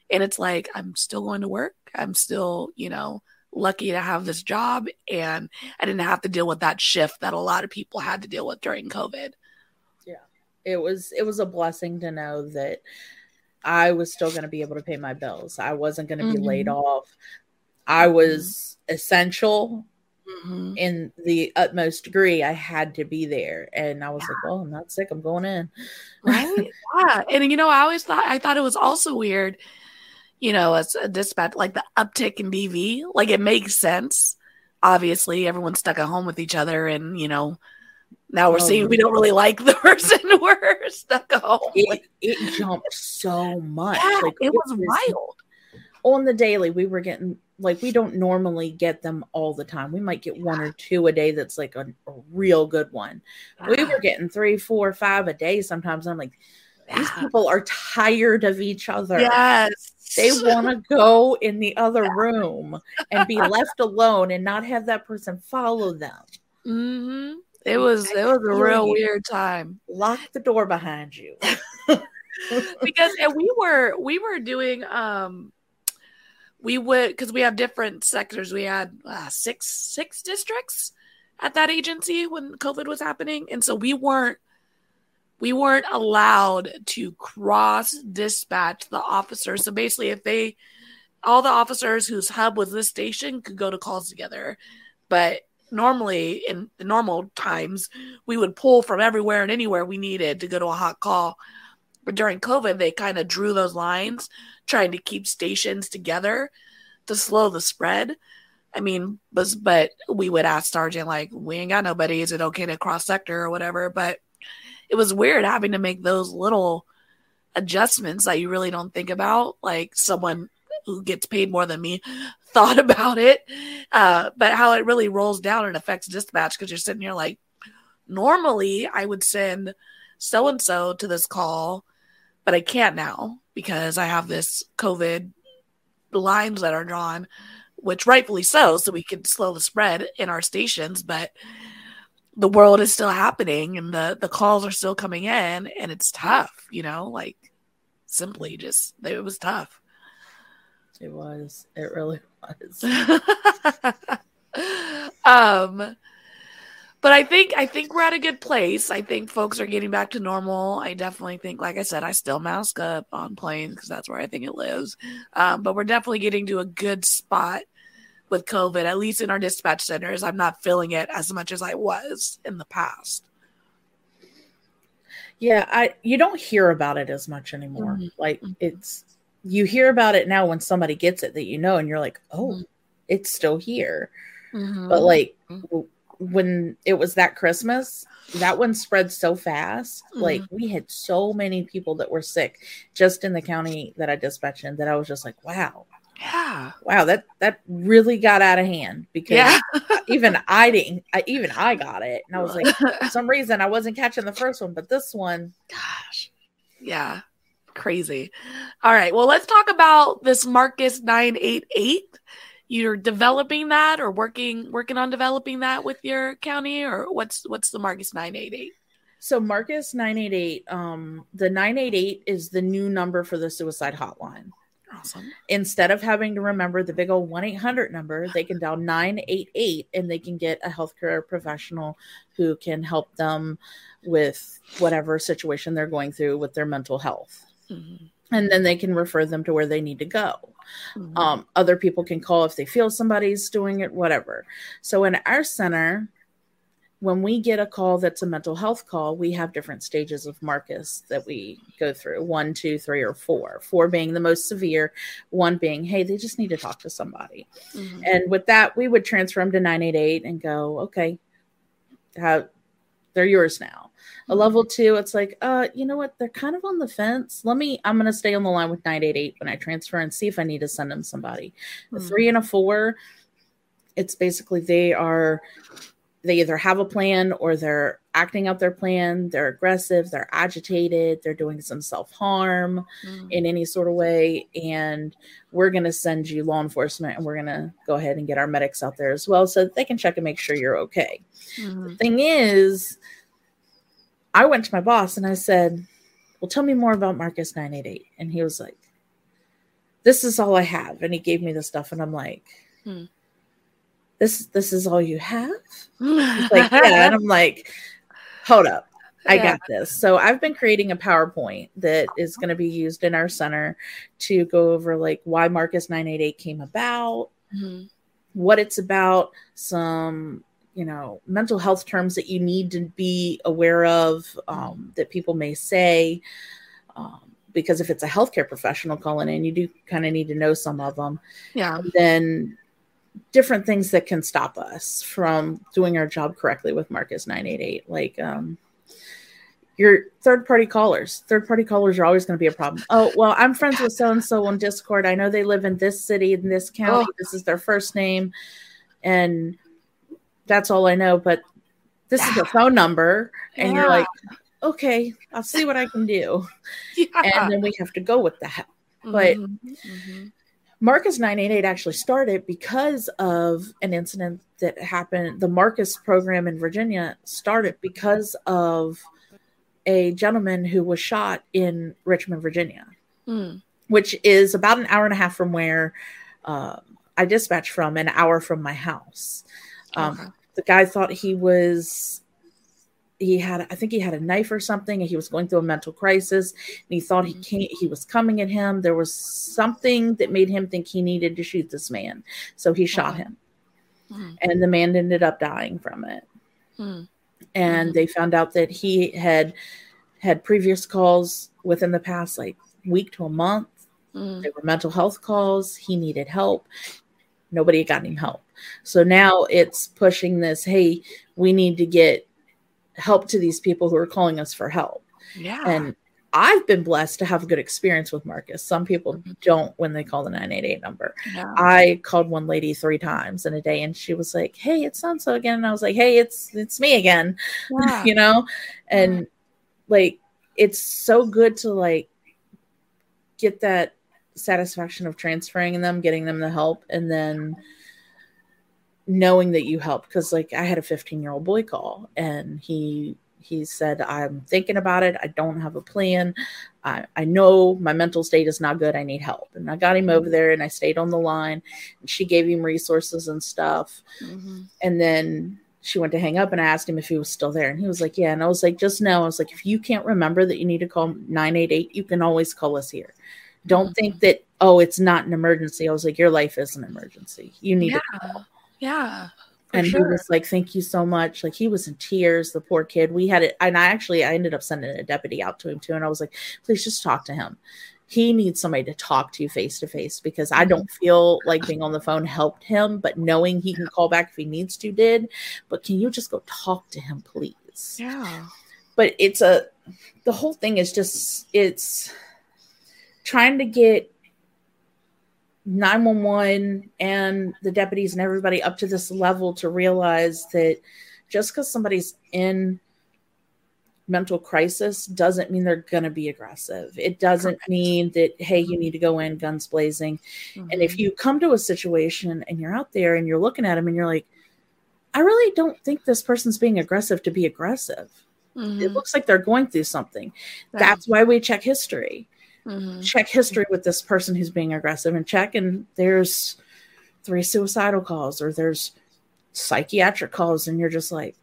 and it's like i'm still going to work i'm still you know lucky to have this job and i didn't have to deal with that shift that a lot of people had to deal with during covid Yeah. it was it was a blessing to know that I was still going to be able to pay my bills. I wasn't going to be laid Mhm. off. I was essential Mhm. in the utmost degree. I had to be there, and I was like, "Well, I'm not sick. I'm going in." right [LAUGHS] yeah and you know i always thought i thought it was also weird you know as a dispatch like the uptick in dv like it makes sense obviously everyone's stuck at home with each other and you know now we're Oh, seeing we don't really like the [LAUGHS] person we're stuck at home. It, it jumped so much. Yeah, like it was wild on the daily. We were getting like we don't normally get them all the time. We might get one or two a day. That's like a, a real good one. We were getting three, four, five a day sometimes. I'm like, these Yeah. people are tired of each other. yes They want to go in the other room and be left alone and not have that person follow them. hmm it was it was a real you. weird time Lock the door behind you. [LAUGHS] because and we were we were doing um we would because we have different sectors we had uh, six six districts at that agency when covid was happening and so we weren't we weren't allowed to cross dispatch the officers so basically if they all the officers whose hub was this station could go to calls together but normally in the normal times we would pull from everywhere and anywhere we needed to go to a hot call but during COVID, they kind of drew those lines, trying to keep stations together to slow the spread. I mean, but, but we would ask Sergeant, like, we ain't got nobody. Is it okay to cross sector or whatever? But it was weird having to make those little adjustments that you really don't think about. Like someone who gets paid more than me [LAUGHS] thought about it, uh, but how it really rolls down and affects dispatch because you're sitting here like, normally I would send so and so to this call, but I can't now because I have this COVID lines that are drawn, which rightfully so, so we can slow the spread in our stations. But the world is still happening and the, the calls are still coming in, and it's tough, you know, like simply just, it was tough. It was. It really was. [LAUGHS] um but I think I think we're at a good place. I think folks are getting back to normal. I definitely think, like I said, I still mask up on planes because that's where I think it lives. Um, but we're definitely getting to a good spot with COVID, at least in our dispatch centers. I'm not feeling it as much as I was in the past. Yeah, I you don't hear about it as much anymore. Mhm. Like it's you hear about it now when somebody gets it that you know and you're like, "Oh, Mhm. it's still here." Mm-hmm. But like Mhm. w- when it was that Christmas, that one spread so fast. Like we had so many people that were sick just in the county that I dispatched in that I was just like, "Wow. yeah, Wow, that that really got out of hand because yeah. even I didn't I, even I got it." And I was like, [LAUGHS] for some reason I wasn't catching the first one, but this one Gosh. Yeah. Crazy. All right. Well, let's talk about this Marcus 988. You're developing that or working working on developing that with your county or what's what's the Marcus 988? So Marcus 988 um the 988 is the new number for the suicide hotline. Awesome. Instead of having to remember the big old 1-800 number, they can dial 988 and they can get a healthcare professional who can help them with whatever situation they're going through with their mental health. Mhm. And then they can refer them to where they need to go. Mhm. Um, other people can call if they feel somebody's doing it, whatever. So in our center, when we get a call that's a mental health call, we have different stages of Marcus that we go through one, two, three, or four. Four being the most severe, one being, hey, they just need to talk to somebody. Mhm. And with that, we would transfer them to 988 and go, okay, how, they're yours now. A level two, it's like, uh, you know what? They're kind of on the fence. Let me, I'm going to stay on the line with 988 when I transfer and see if I need to send them somebody. A Mhm. three and a four, it's basically they are, they either have a plan or they're acting out their plan. They're aggressive, they're agitated, they're doing some self harm Mhm. in any sort of way. And we're going to send you law enforcement and we're going to go ahead and get our medics out there as well so that they can check and make sure you're okay. Mhm. Thing is, I went to my boss and I said, Well, tell me more about Marcus 988. And he was like, This is all I have. And he gave me the stuff, and I'm like, Hmm. This this is all you have? He's like, Yeah. And I'm [LAUGHS] like, hold up. I Yeah. got this. So I've been creating a PowerPoint that is going to be used in our center to go over like why Marcus 988 came about, Mhm. what it's about, some you know mental health terms that you need to be aware of um, that people may say. Um, because if it's a healthcare professional calling in, you do kind of need to know some of them. Yeah. Then different things that can stop us from doing our job correctly with Marcus 988, like um, your third party callers. Third party callers are always going to be a problem. Oh, well, I'm friends with so and so on Discord. I know they live in this city, in this county. Oh. This is their first name. And that's all I know. But this is a [SIGHS] phone number. And you're like, okay, I'll see what I can do. [LAUGHS] Yeah. And then we have to go with that. but- Mhm. Mhm. Marcus 988 actually started because of an incident that happened. The Marcus program in Virginia started because of a gentleman who was shot in Richmond, Virginia, Mm. which is about an hour and a half from where uh, I dispatch from, an hour from my house. Um, Okay. The guy thought he was. He had, I think he had a knife or something, and he was going through a mental crisis. And he thought he came, he was coming at him. There was something that made him think he needed to shoot this man, so he shot Okay. him. Mm. And the man ended up dying from it. Mm. And Mhm. they found out that he had had previous calls within the past like week to a month Mm. they were mental health calls. He needed help. Nobody got any help. So now it's pushing this hey, we need to get help to these people who are calling us for help. Yeah. And I've been blessed to have a good experience with Marcus. Some people Mhm. don't when they call the 988 number. yeah. I called one lady three times in a day and she was like, Hey, it's so and so again. And I was like, Hey, it's it's me again. [LAUGHS] Yeah. you know? And like it's so good to like get that satisfaction of transferring them, getting them the help, and then knowing that you help. Because like I had a 15 year old boy call and he he said, I'm thinking about it. I don't have a plan. I, I know my mental state is not good. I need help. And I got him over there and I stayed on the line and she gave him resources and stuff Mhm. and then she went to hang up and I asked him if he was still there. And he was like, Yeah. And I was like, Just know, I was like, if you can't remember that you need to call 988, you can always call us here. Don't mm-hmm. think that, oh, it's not an emergency. I was like, Your life is an emergency. You need to Yeah. Yeah. and sure. he was like thank you so much like he was in tears the poor kid we had it and i actually i ended up sending a deputy out to him too and i was like please just talk to him he needs somebody to talk to face to face because i don't mm-hmm. feel like being on the phone helped him but knowing he can call back if he needs to did but can you just go talk to him please yeah. but it's a the whole thing is just it's trying to get 911 and the deputies and everybody up to this level to realize that just because somebody's in mental crisis doesn't mean they're going to be aggressive it doesn't Correct. mean that hey you need to go in guns blazing and if Mhm. you come to a situation and you're out there and you're looking at them and you're like i really don't think this person's being aggressive to be aggressive it Mhm. looks like they're going through something. Yeah. That's why we check history. Mhm. Check history with this person who's being aggressive and check and there's three suicidal calls or there's psychiatric calls and you're just like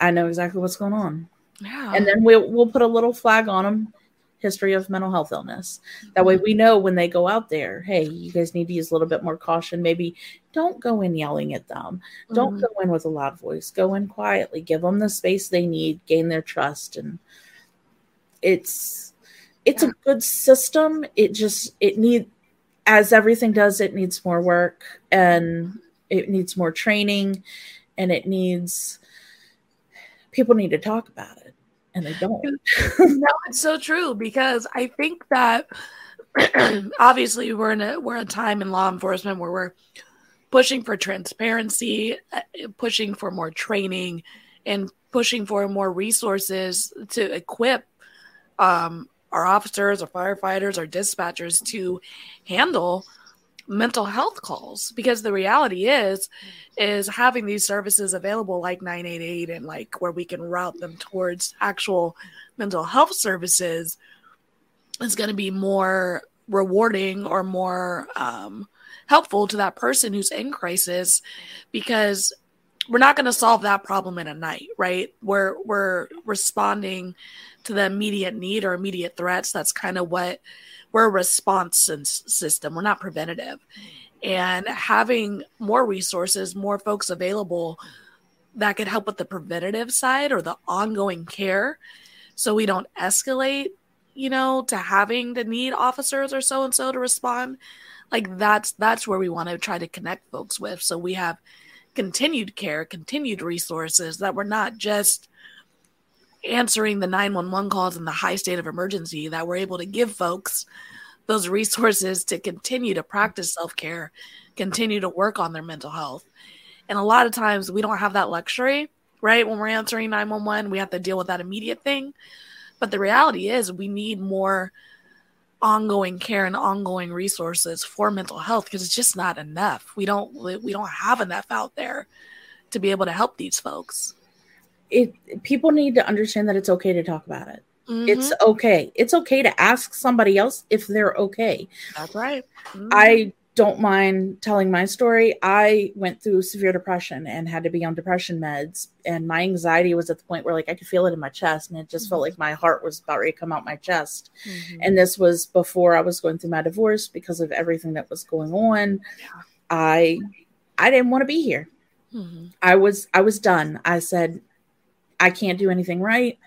I know exactly what's going on. yeah. And then we'll we'll put a little flag on them history of mental health illness. That way we know when they go out there, hey, you guys need to use a little bit more caution. Maybe don't go in yelling at them. Don't Mhm. go in with a loud voice. Go in quietly. Give them the space they need. Gain their trust, and it's it's Yeah. a good system. It just it need as everything does. It needs more work and it needs more training, and it needs people need to talk about it, and they don't. [LAUGHS] no, it's so true because I think that [CLEARS THROAT] obviously we're in a we're a time in law enforcement where we're pushing for transparency, uh, pushing for more training, and pushing for more resources to equip um, our officers, our firefighters, our dispatchers to handle mental health calls. Because the reality is is having these services available like 988 and like where we can route them towards actual mental health services is going to be more rewarding or more um, helpful to that person who's in crisis because we're not going to solve that problem in a night right? We're we're responding to the immediate need or immediate threats that's kind of what we're a response system. We're not preventative. And having more resources more folks available that could help with the preventative side or the ongoing care so we don't escalate you know to having to need officers or so and so to respond like that's that's where we want to try to connect folks with. So we have continued care continued resources that we're not just answering the 911 calls in the high state of emergency that we're able to give folks those resources to continue to practice self-care continue to work on their mental health. And a lot of times we don't have that luxury right? When we're answering 911 we have to deal with that immediate thing. But the reality is we need more ongoing care and ongoing resources for mental health because it's just not enough. We don't we don't have enough out there to be able to help these folks It people need to understand that it's okay to talk about it. Mhm. It's okay. It's okay to ask somebody else if they're okay. that's right Mhm. I don't mind telling my story. I went through severe depression and had to be on depression meds. And my anxiety was at the point where like I could feel it in my chest and it just felt like my heart was about ready to come out my chest. Mhm. And this was before I was going through my divorce because of everything that was going on. Yeah. I I didn't want to be here. Mhm. I was I was done. I said I can't do anything right.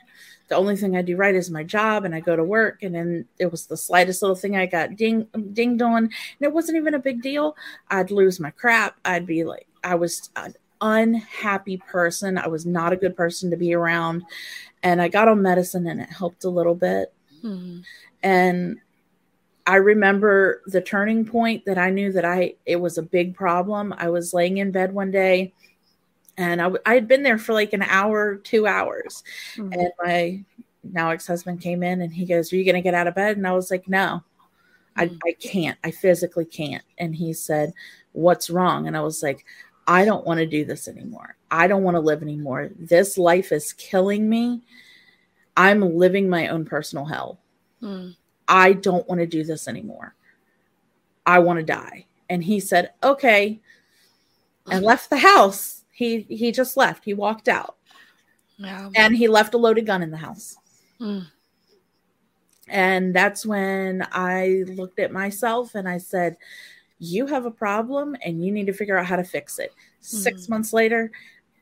The only thing I do right is my job, and I go to work. And then it was the slightest little thing I got ding dinged on, and it wasn't even a big deal. I'd lose my crap. I'd be like, I was an unhappy person. I was not a good person to be around, and I got on medicine, and it helped a little bit. Mhm. And I remember the turning point that I knew that I it was a big problem. I was laying in bed one day and I, w- I had been there for like an hour, two hours. Mhm. And my now ex husband came in and he goes, Are you going to get out of bed? And I was like, No, I, Mhm. I can't. I physically can't. And he said, What's wrong? And I was like, I don't want to do this anymore. I don't want to live anymore. This life is killing me. I'm living my own personal hell. Mhm. I don't want to do this anymore. I want to die. And he said, Okay. And [SIGHS] left the house. He he just left he walked out Yeah. and he left a loaded gun in the house Mm. and that's when i looked at myself and i said you have a problem and you need to figure out how to fix it 6 Mhm. months later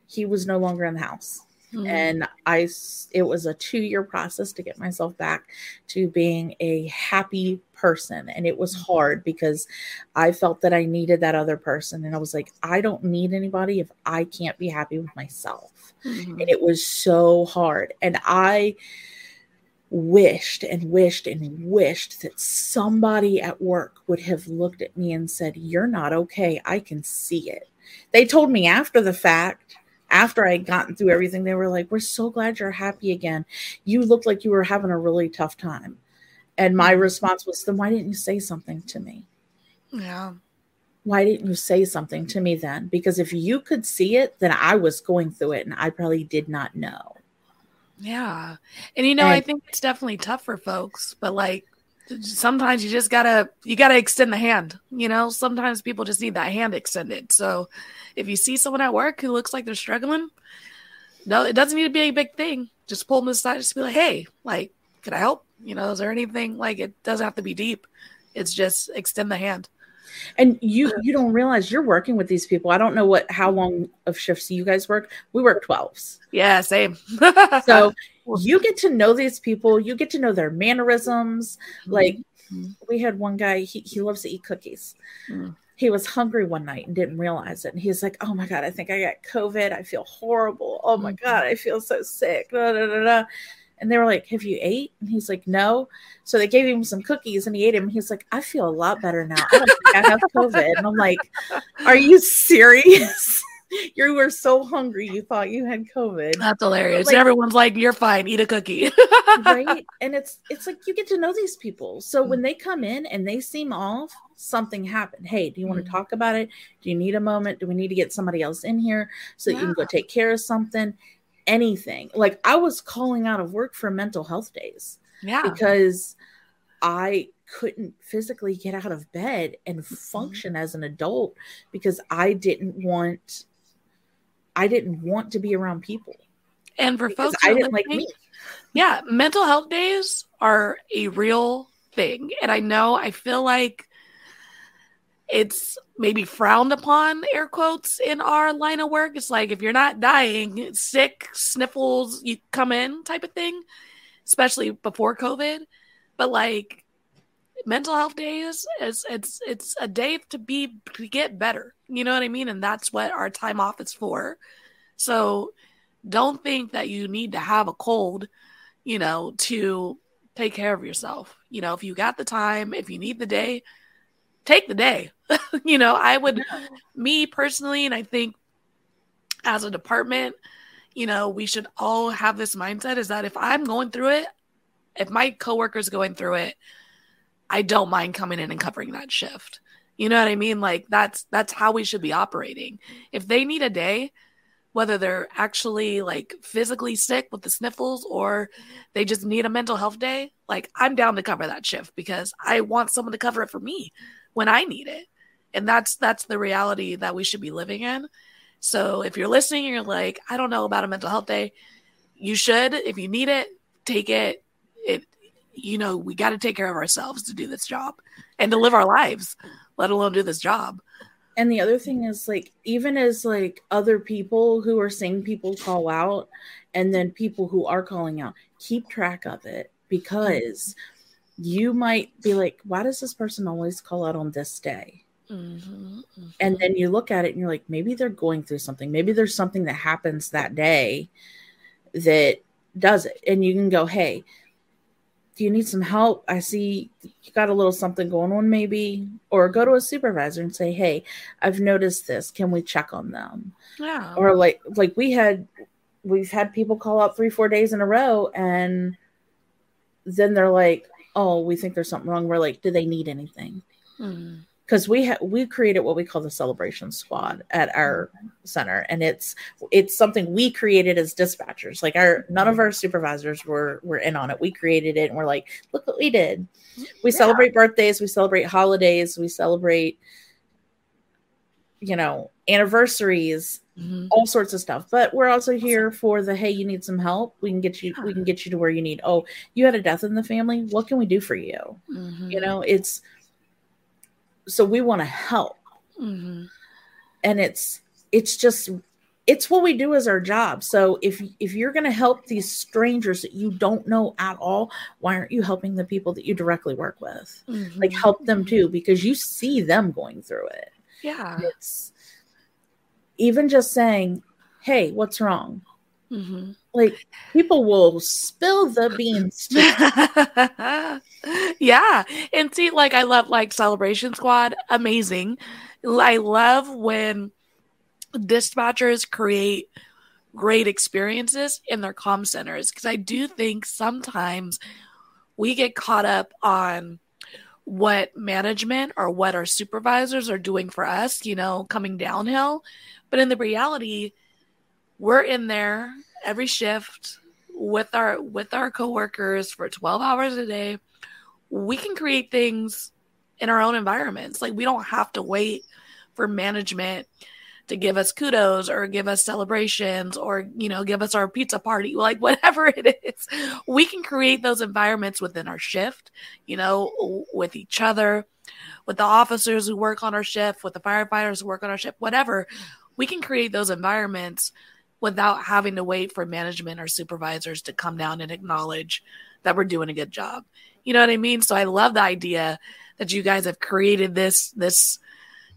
he was no longer in the house Mm. and I, it was a two year process to get myself back to being a happy person and it was hard because i felt that i needed that other person and i was like i don't need anybody if i can't be happy with myself Mhm. and it was so hard and i wished and wished and wished that somebody at work would have looked at me and said you're not okay i can see it they told me after the fact after i had gotten through everything they were like we're so glad you're happy again. You looked like you were having a really tough time. And my mm-hmm. response was then why didn't you say something to me? Yeah. why didn't you say something to me then? Because if you could see it then i was going through it and i probably did not know. Yeah. And you know, I think it's definitely tough for folks, but like sometimes you just gotta you gotta extend the hand. You know, sometimes people just need that hand extended. So if you see someone at work who looks like they're struggling, no, it doesn't need to be a big thing. Just pull them aside, just be like, hey, like, could I help? You know, is there anything like it doesn't have to be deep. It's just extend the hand. and you you don't realize you're working with these people i don't know what how long of shifts you guys work we work 12s Yeah, same. [LAUGHS] so you get to know these people. You get to know their mannerisms. Like Mhm. we had one guy he, he loves to eat cookies. Mm. he was hungry one night and didn't realize it. And he's like oh my god i think i got covid. I feel horrible. Oh my Mhm. god i feel so sick. Da, da, da. and they were like have you ate? And he's like no. So they gave him some cookies and he ate them he's like i feel a lot better now. I don't think i have covid. And i'm like are you serious [LAUGHS] you were so hungry you thought you had covid That's hilarious. Like- Everyone's like, "You're fine. Eat a cookie." [LAUGHS] right and it's it's like you get to know these people so when they come in and they seem off something happened hey do you want to talk about it do you need a moment do we need to get somebody else in here so that you can go take care of something anything like i was calling out of work for mental health days yeah. because i couldn't physically get out of bed and Mm-hmm. function as an adult because i didn't want i didn't want to be around people And for folks, i didn't like me yeah, mental health days are a real thing. And I know I feel like it's maybe frowned upon, air quotes, in our line of work. It's like if you're not dying, sick, sniffles, you come in type of thing, especially before COVID. But like mental health days is it's it's a day to be to get better. You know what I mean? And that's what our time off is for. So don't think that you need to have a cold, you know, to take care of yourself. You know, if you got the time, if you need the day, take the day. [LAUGHS] you know, I would, me personally, and I think as a department, you know, we should all have this mindset is that if I'm going through it, if my coworker's going through it, I don't mind coming in and covering that shift. You know what I mean? Like that's that's how we should be operating. If they need a day, whether they're actually like physically sick with the sniffles or they just need a mental health day, like I'm down to cover that shift because I want someone to cover it for me when I need it. And that's that's the reality that we should be living in. So if you're listening and you're like, I don't know about a mental health day, you should. If you need it, take. It you know, we got to take care of ourselves to do this job and to live our lives, let alone do this job. and the other thing is like even as like other people who are seeing people call out and then people who are calling out keep track of it because you might be like why does this person always call out on this day? Mhm, and then you look at it and you're like maybe they're going through something. Maybe there's something that happens that day that does it. And you can go hey do you need some help? I see you got a little something going on maybe. Or go to a supervisor and say hey i've noticed this. Can we check on them? Yeah. or like like we had we've had people call out three four days in a row and then they're like oh we think there's something wrong. We're like do they need anything? Hmm. Because we have we created what we call the celebration squad at our center and it's it's something we created as dispatchers like our none of our supervisors were were in on it we created it and we're like look what we did we Yeah. celebrate birthdays we celebrate holidays we celebrate you know anniversaries, Mhm. all sorts of stuff. But we're also here for the hey, you need some help. We can get you. We can get you to where you need. Oh, you had a death in the family. What can we do for you? Mhm. You know, it's so we want to help, Mhm. and it's it's just it's what we do as our job. So if if you're going to help these strangers that you don't know at all, why aren't you helping the people that you directly work with? Like Mhm. help them too because you see them going through it. yeah. It's even just saying, "Hey, what's wrong?" Mhm. Like people will spill the beans. [LAUGHS] yeah. And see, like, I love like Celebration Squad. Amazing. I love when dispatchers create great experiences in their comm centers because I do think sometimes we get caught up on what management or what our supervisors are doing for us, you know, coming downhill. But in the reality, we're in there every shift with our with our coworkers for 12 hours a day. We can create things in our own environments. Like we don't have to wait for management to give us kudos or give us celebrations or you know give us our pizza party [LAUGHS] like whatever it is. We can create those environments within our shift you know with each other with the officers who work on our shift with the firefighters who work on our shift whatever. We can create those environments without having to wait for management or supervisors to come down and acknowledge that we're doing a good job. You know what i mean? So i love the idea that you guys have created this this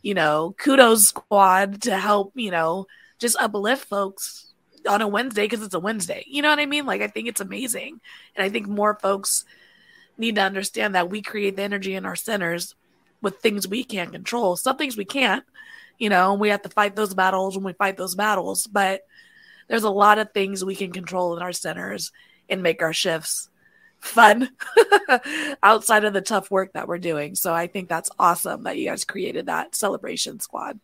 you know, kudos squad to help, you know, just uplift folks on a Wednesday because it's a Wednesday. You know what I mean? Like, I think it's amazing. And I think more folks need to understand that we create the energy in our centers with things we can't control. Some things we can't, you know, and we have to fight those battles when we fight those battles. But there's a lot of things we can control in our centers and make our shifts fun [LAUGHS] outside of the tough work that we're doing. So I think that's awesome that you guys created that celebration squad.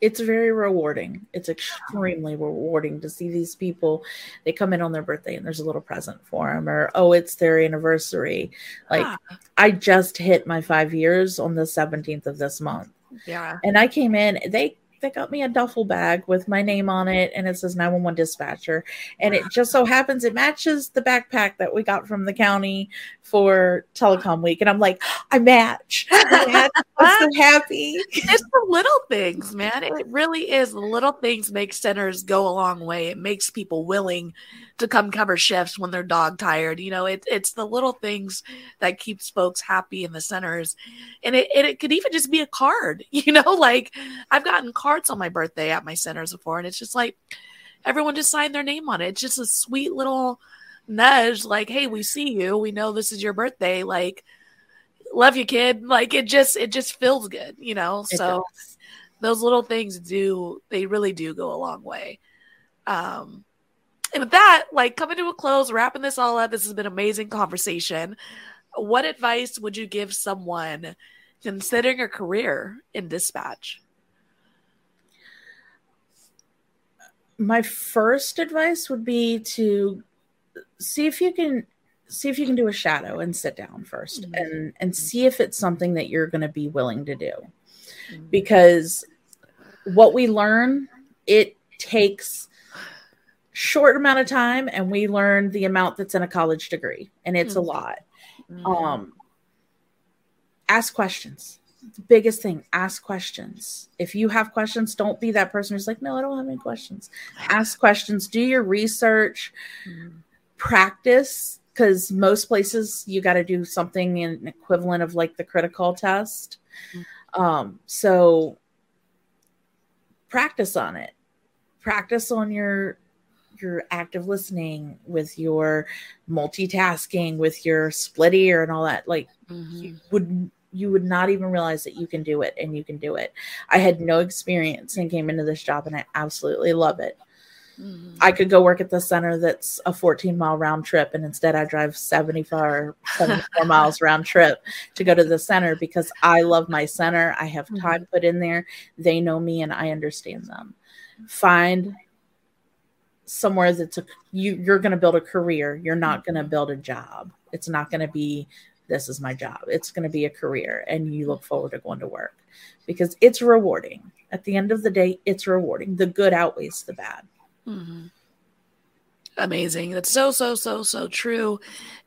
it's very rewarding. It's extremely rewarding to see these people. They come in on their birthday and there's a little present for them, or oh, it's their anniversary. Like Ah, I just hit my five years on the 17th of this month, yeah. and I came in. They they got me a duffel bag with my name on it, and it says 911 dispatcher, and it just so happens it matches the backpack that we got from the county for telecom week, and I'm like, I match. [LAUGHS] I'm so happy. It's the little things, man. It really is. The little things make centers go a long way. It makes people willing to come cover shifts when they're dog tired. You know, it, it's the little things that keeps folks happy in the centers. And it, and it could even just be a card, [LAUGHS] you know, like I've gotten cards on my birthday at my centers before, and it's just like everyone just signed their name on it. It's just a sweet little nudge, like, hey, we see you. We know this is your birthday. Like, love you, kid. Like it just it just feels good, you know. It so does. those little things do they really do go a long way. Um and with that, like coming to a close, wrapping this all up, this has been an amazing conversation. What advice would you give someone considering a career in dispatch? My first advice would be to see if you can see if you can do a shadow and sit down 1st Mhm. and and see if it's something that you're going to be willing to do Mhm. because what we learn it takes short amount of time and we learn the amount that's in a college degree and it's a Mhm. lot Mhm. um ask questions the biggest thing ask questions. If you have questions don't be that person who's like no i don't have any questions. Ask questions do your research Mhm. practice because most places you got to do something in equivalent of like the CritiCall test. Um so practice on it. Practice on your your active listening with your multitasking with your split ear and all that. Like Mhm. you would you would not even realize that you can do it and you can do it i had no experience and came into this job and i absolutely love it Mhm. I could go work at the center that's a 14 mile round trip, and instead I drive 74, 74 [LAUGHS] miles round trip to go to the center because I love my center. I have time put in there. They know me and I understand them. Find somewhere that's a you you're going to build a career. You're not going to build a job. It's not going to be this is my job. It's going to be a career and you look forward to going to work because it's rewarding. at the end of the day, it's rewarding. The good outweighs the bad. Mm-hmm. Amazing. That's so, so, so, so true.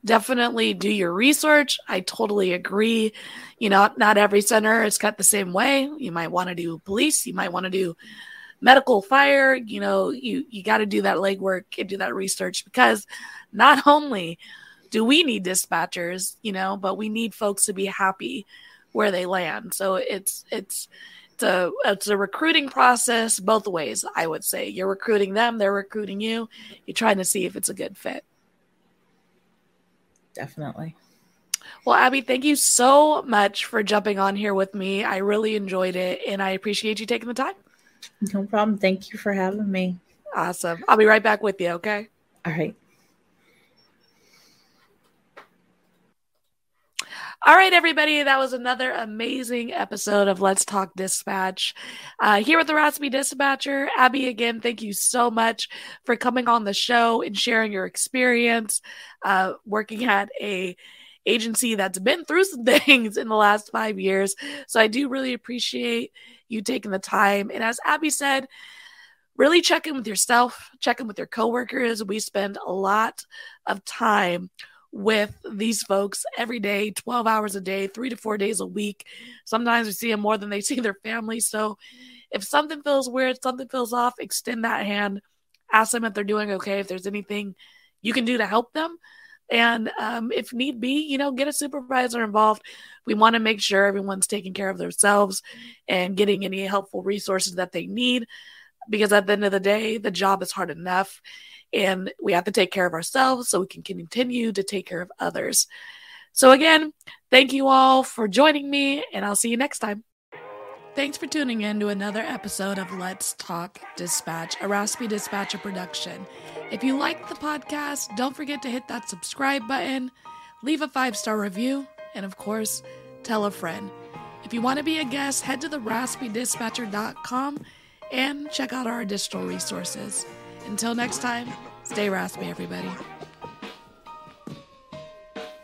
Definitely do your research. I totally agree. You know, not every center is cut the same way. You might want to do police, you might want to do medical fire. You know, you, you got to do that legwork and do that research because not only do we need dispatchers, you know, but we need folks to be happy where they land. So it's, it's, it's a it's a recruiting process both ways i would say you're recruiting them they're recruiting you you're trying to see if it's a good fit Definitely. well Abbe thank you so much for jumping on here with me i really enjoyed it and i appreciate you taking the time No problem. Thank you for having me. awesome i'll be right back with you okay All right. All right, everybody. That was another amazing episode of Let's Talk Dispatch. Uh, here with the Raspy Dispatcher, Abbe, again, thank you so much for coming on the show and sharing your experience uh, working at a agency that's been through some [LAUGHS] things in the last five years. So I do really appreciate you taking the time. And as Abbe said, really check in with yourself, check in with your coworkers. We spend a lot of time with these folks every day, 12 hours a day, three to four days a week. Sometimes we see them more than they see their family. So if something feels weird, something feels off, extend that hand, ask them if they're doing okay, if there's anything you can do to help them. And um, if need be, you know, get a supervisor involved. We want to make sure everyone's taking care of themselves and getting any helpful resources that they need. Because at the end of the day, the job is hard enough and we have to take care of ourselves so we can continue to take care of others. So, again, thank you all for joining me, and I'll see you next time. Thanks for tuning in to another episode of Let's Talk Dispatch, a Raspy Dispatcher production. If you like the podcast, don't forget to hit that subscribe button, leave a five star review, and of course, tell a friend. If you want to be a guest, head to the raspydispatcher.com and check out our additional resources. Until next time, stay raspy, everybody.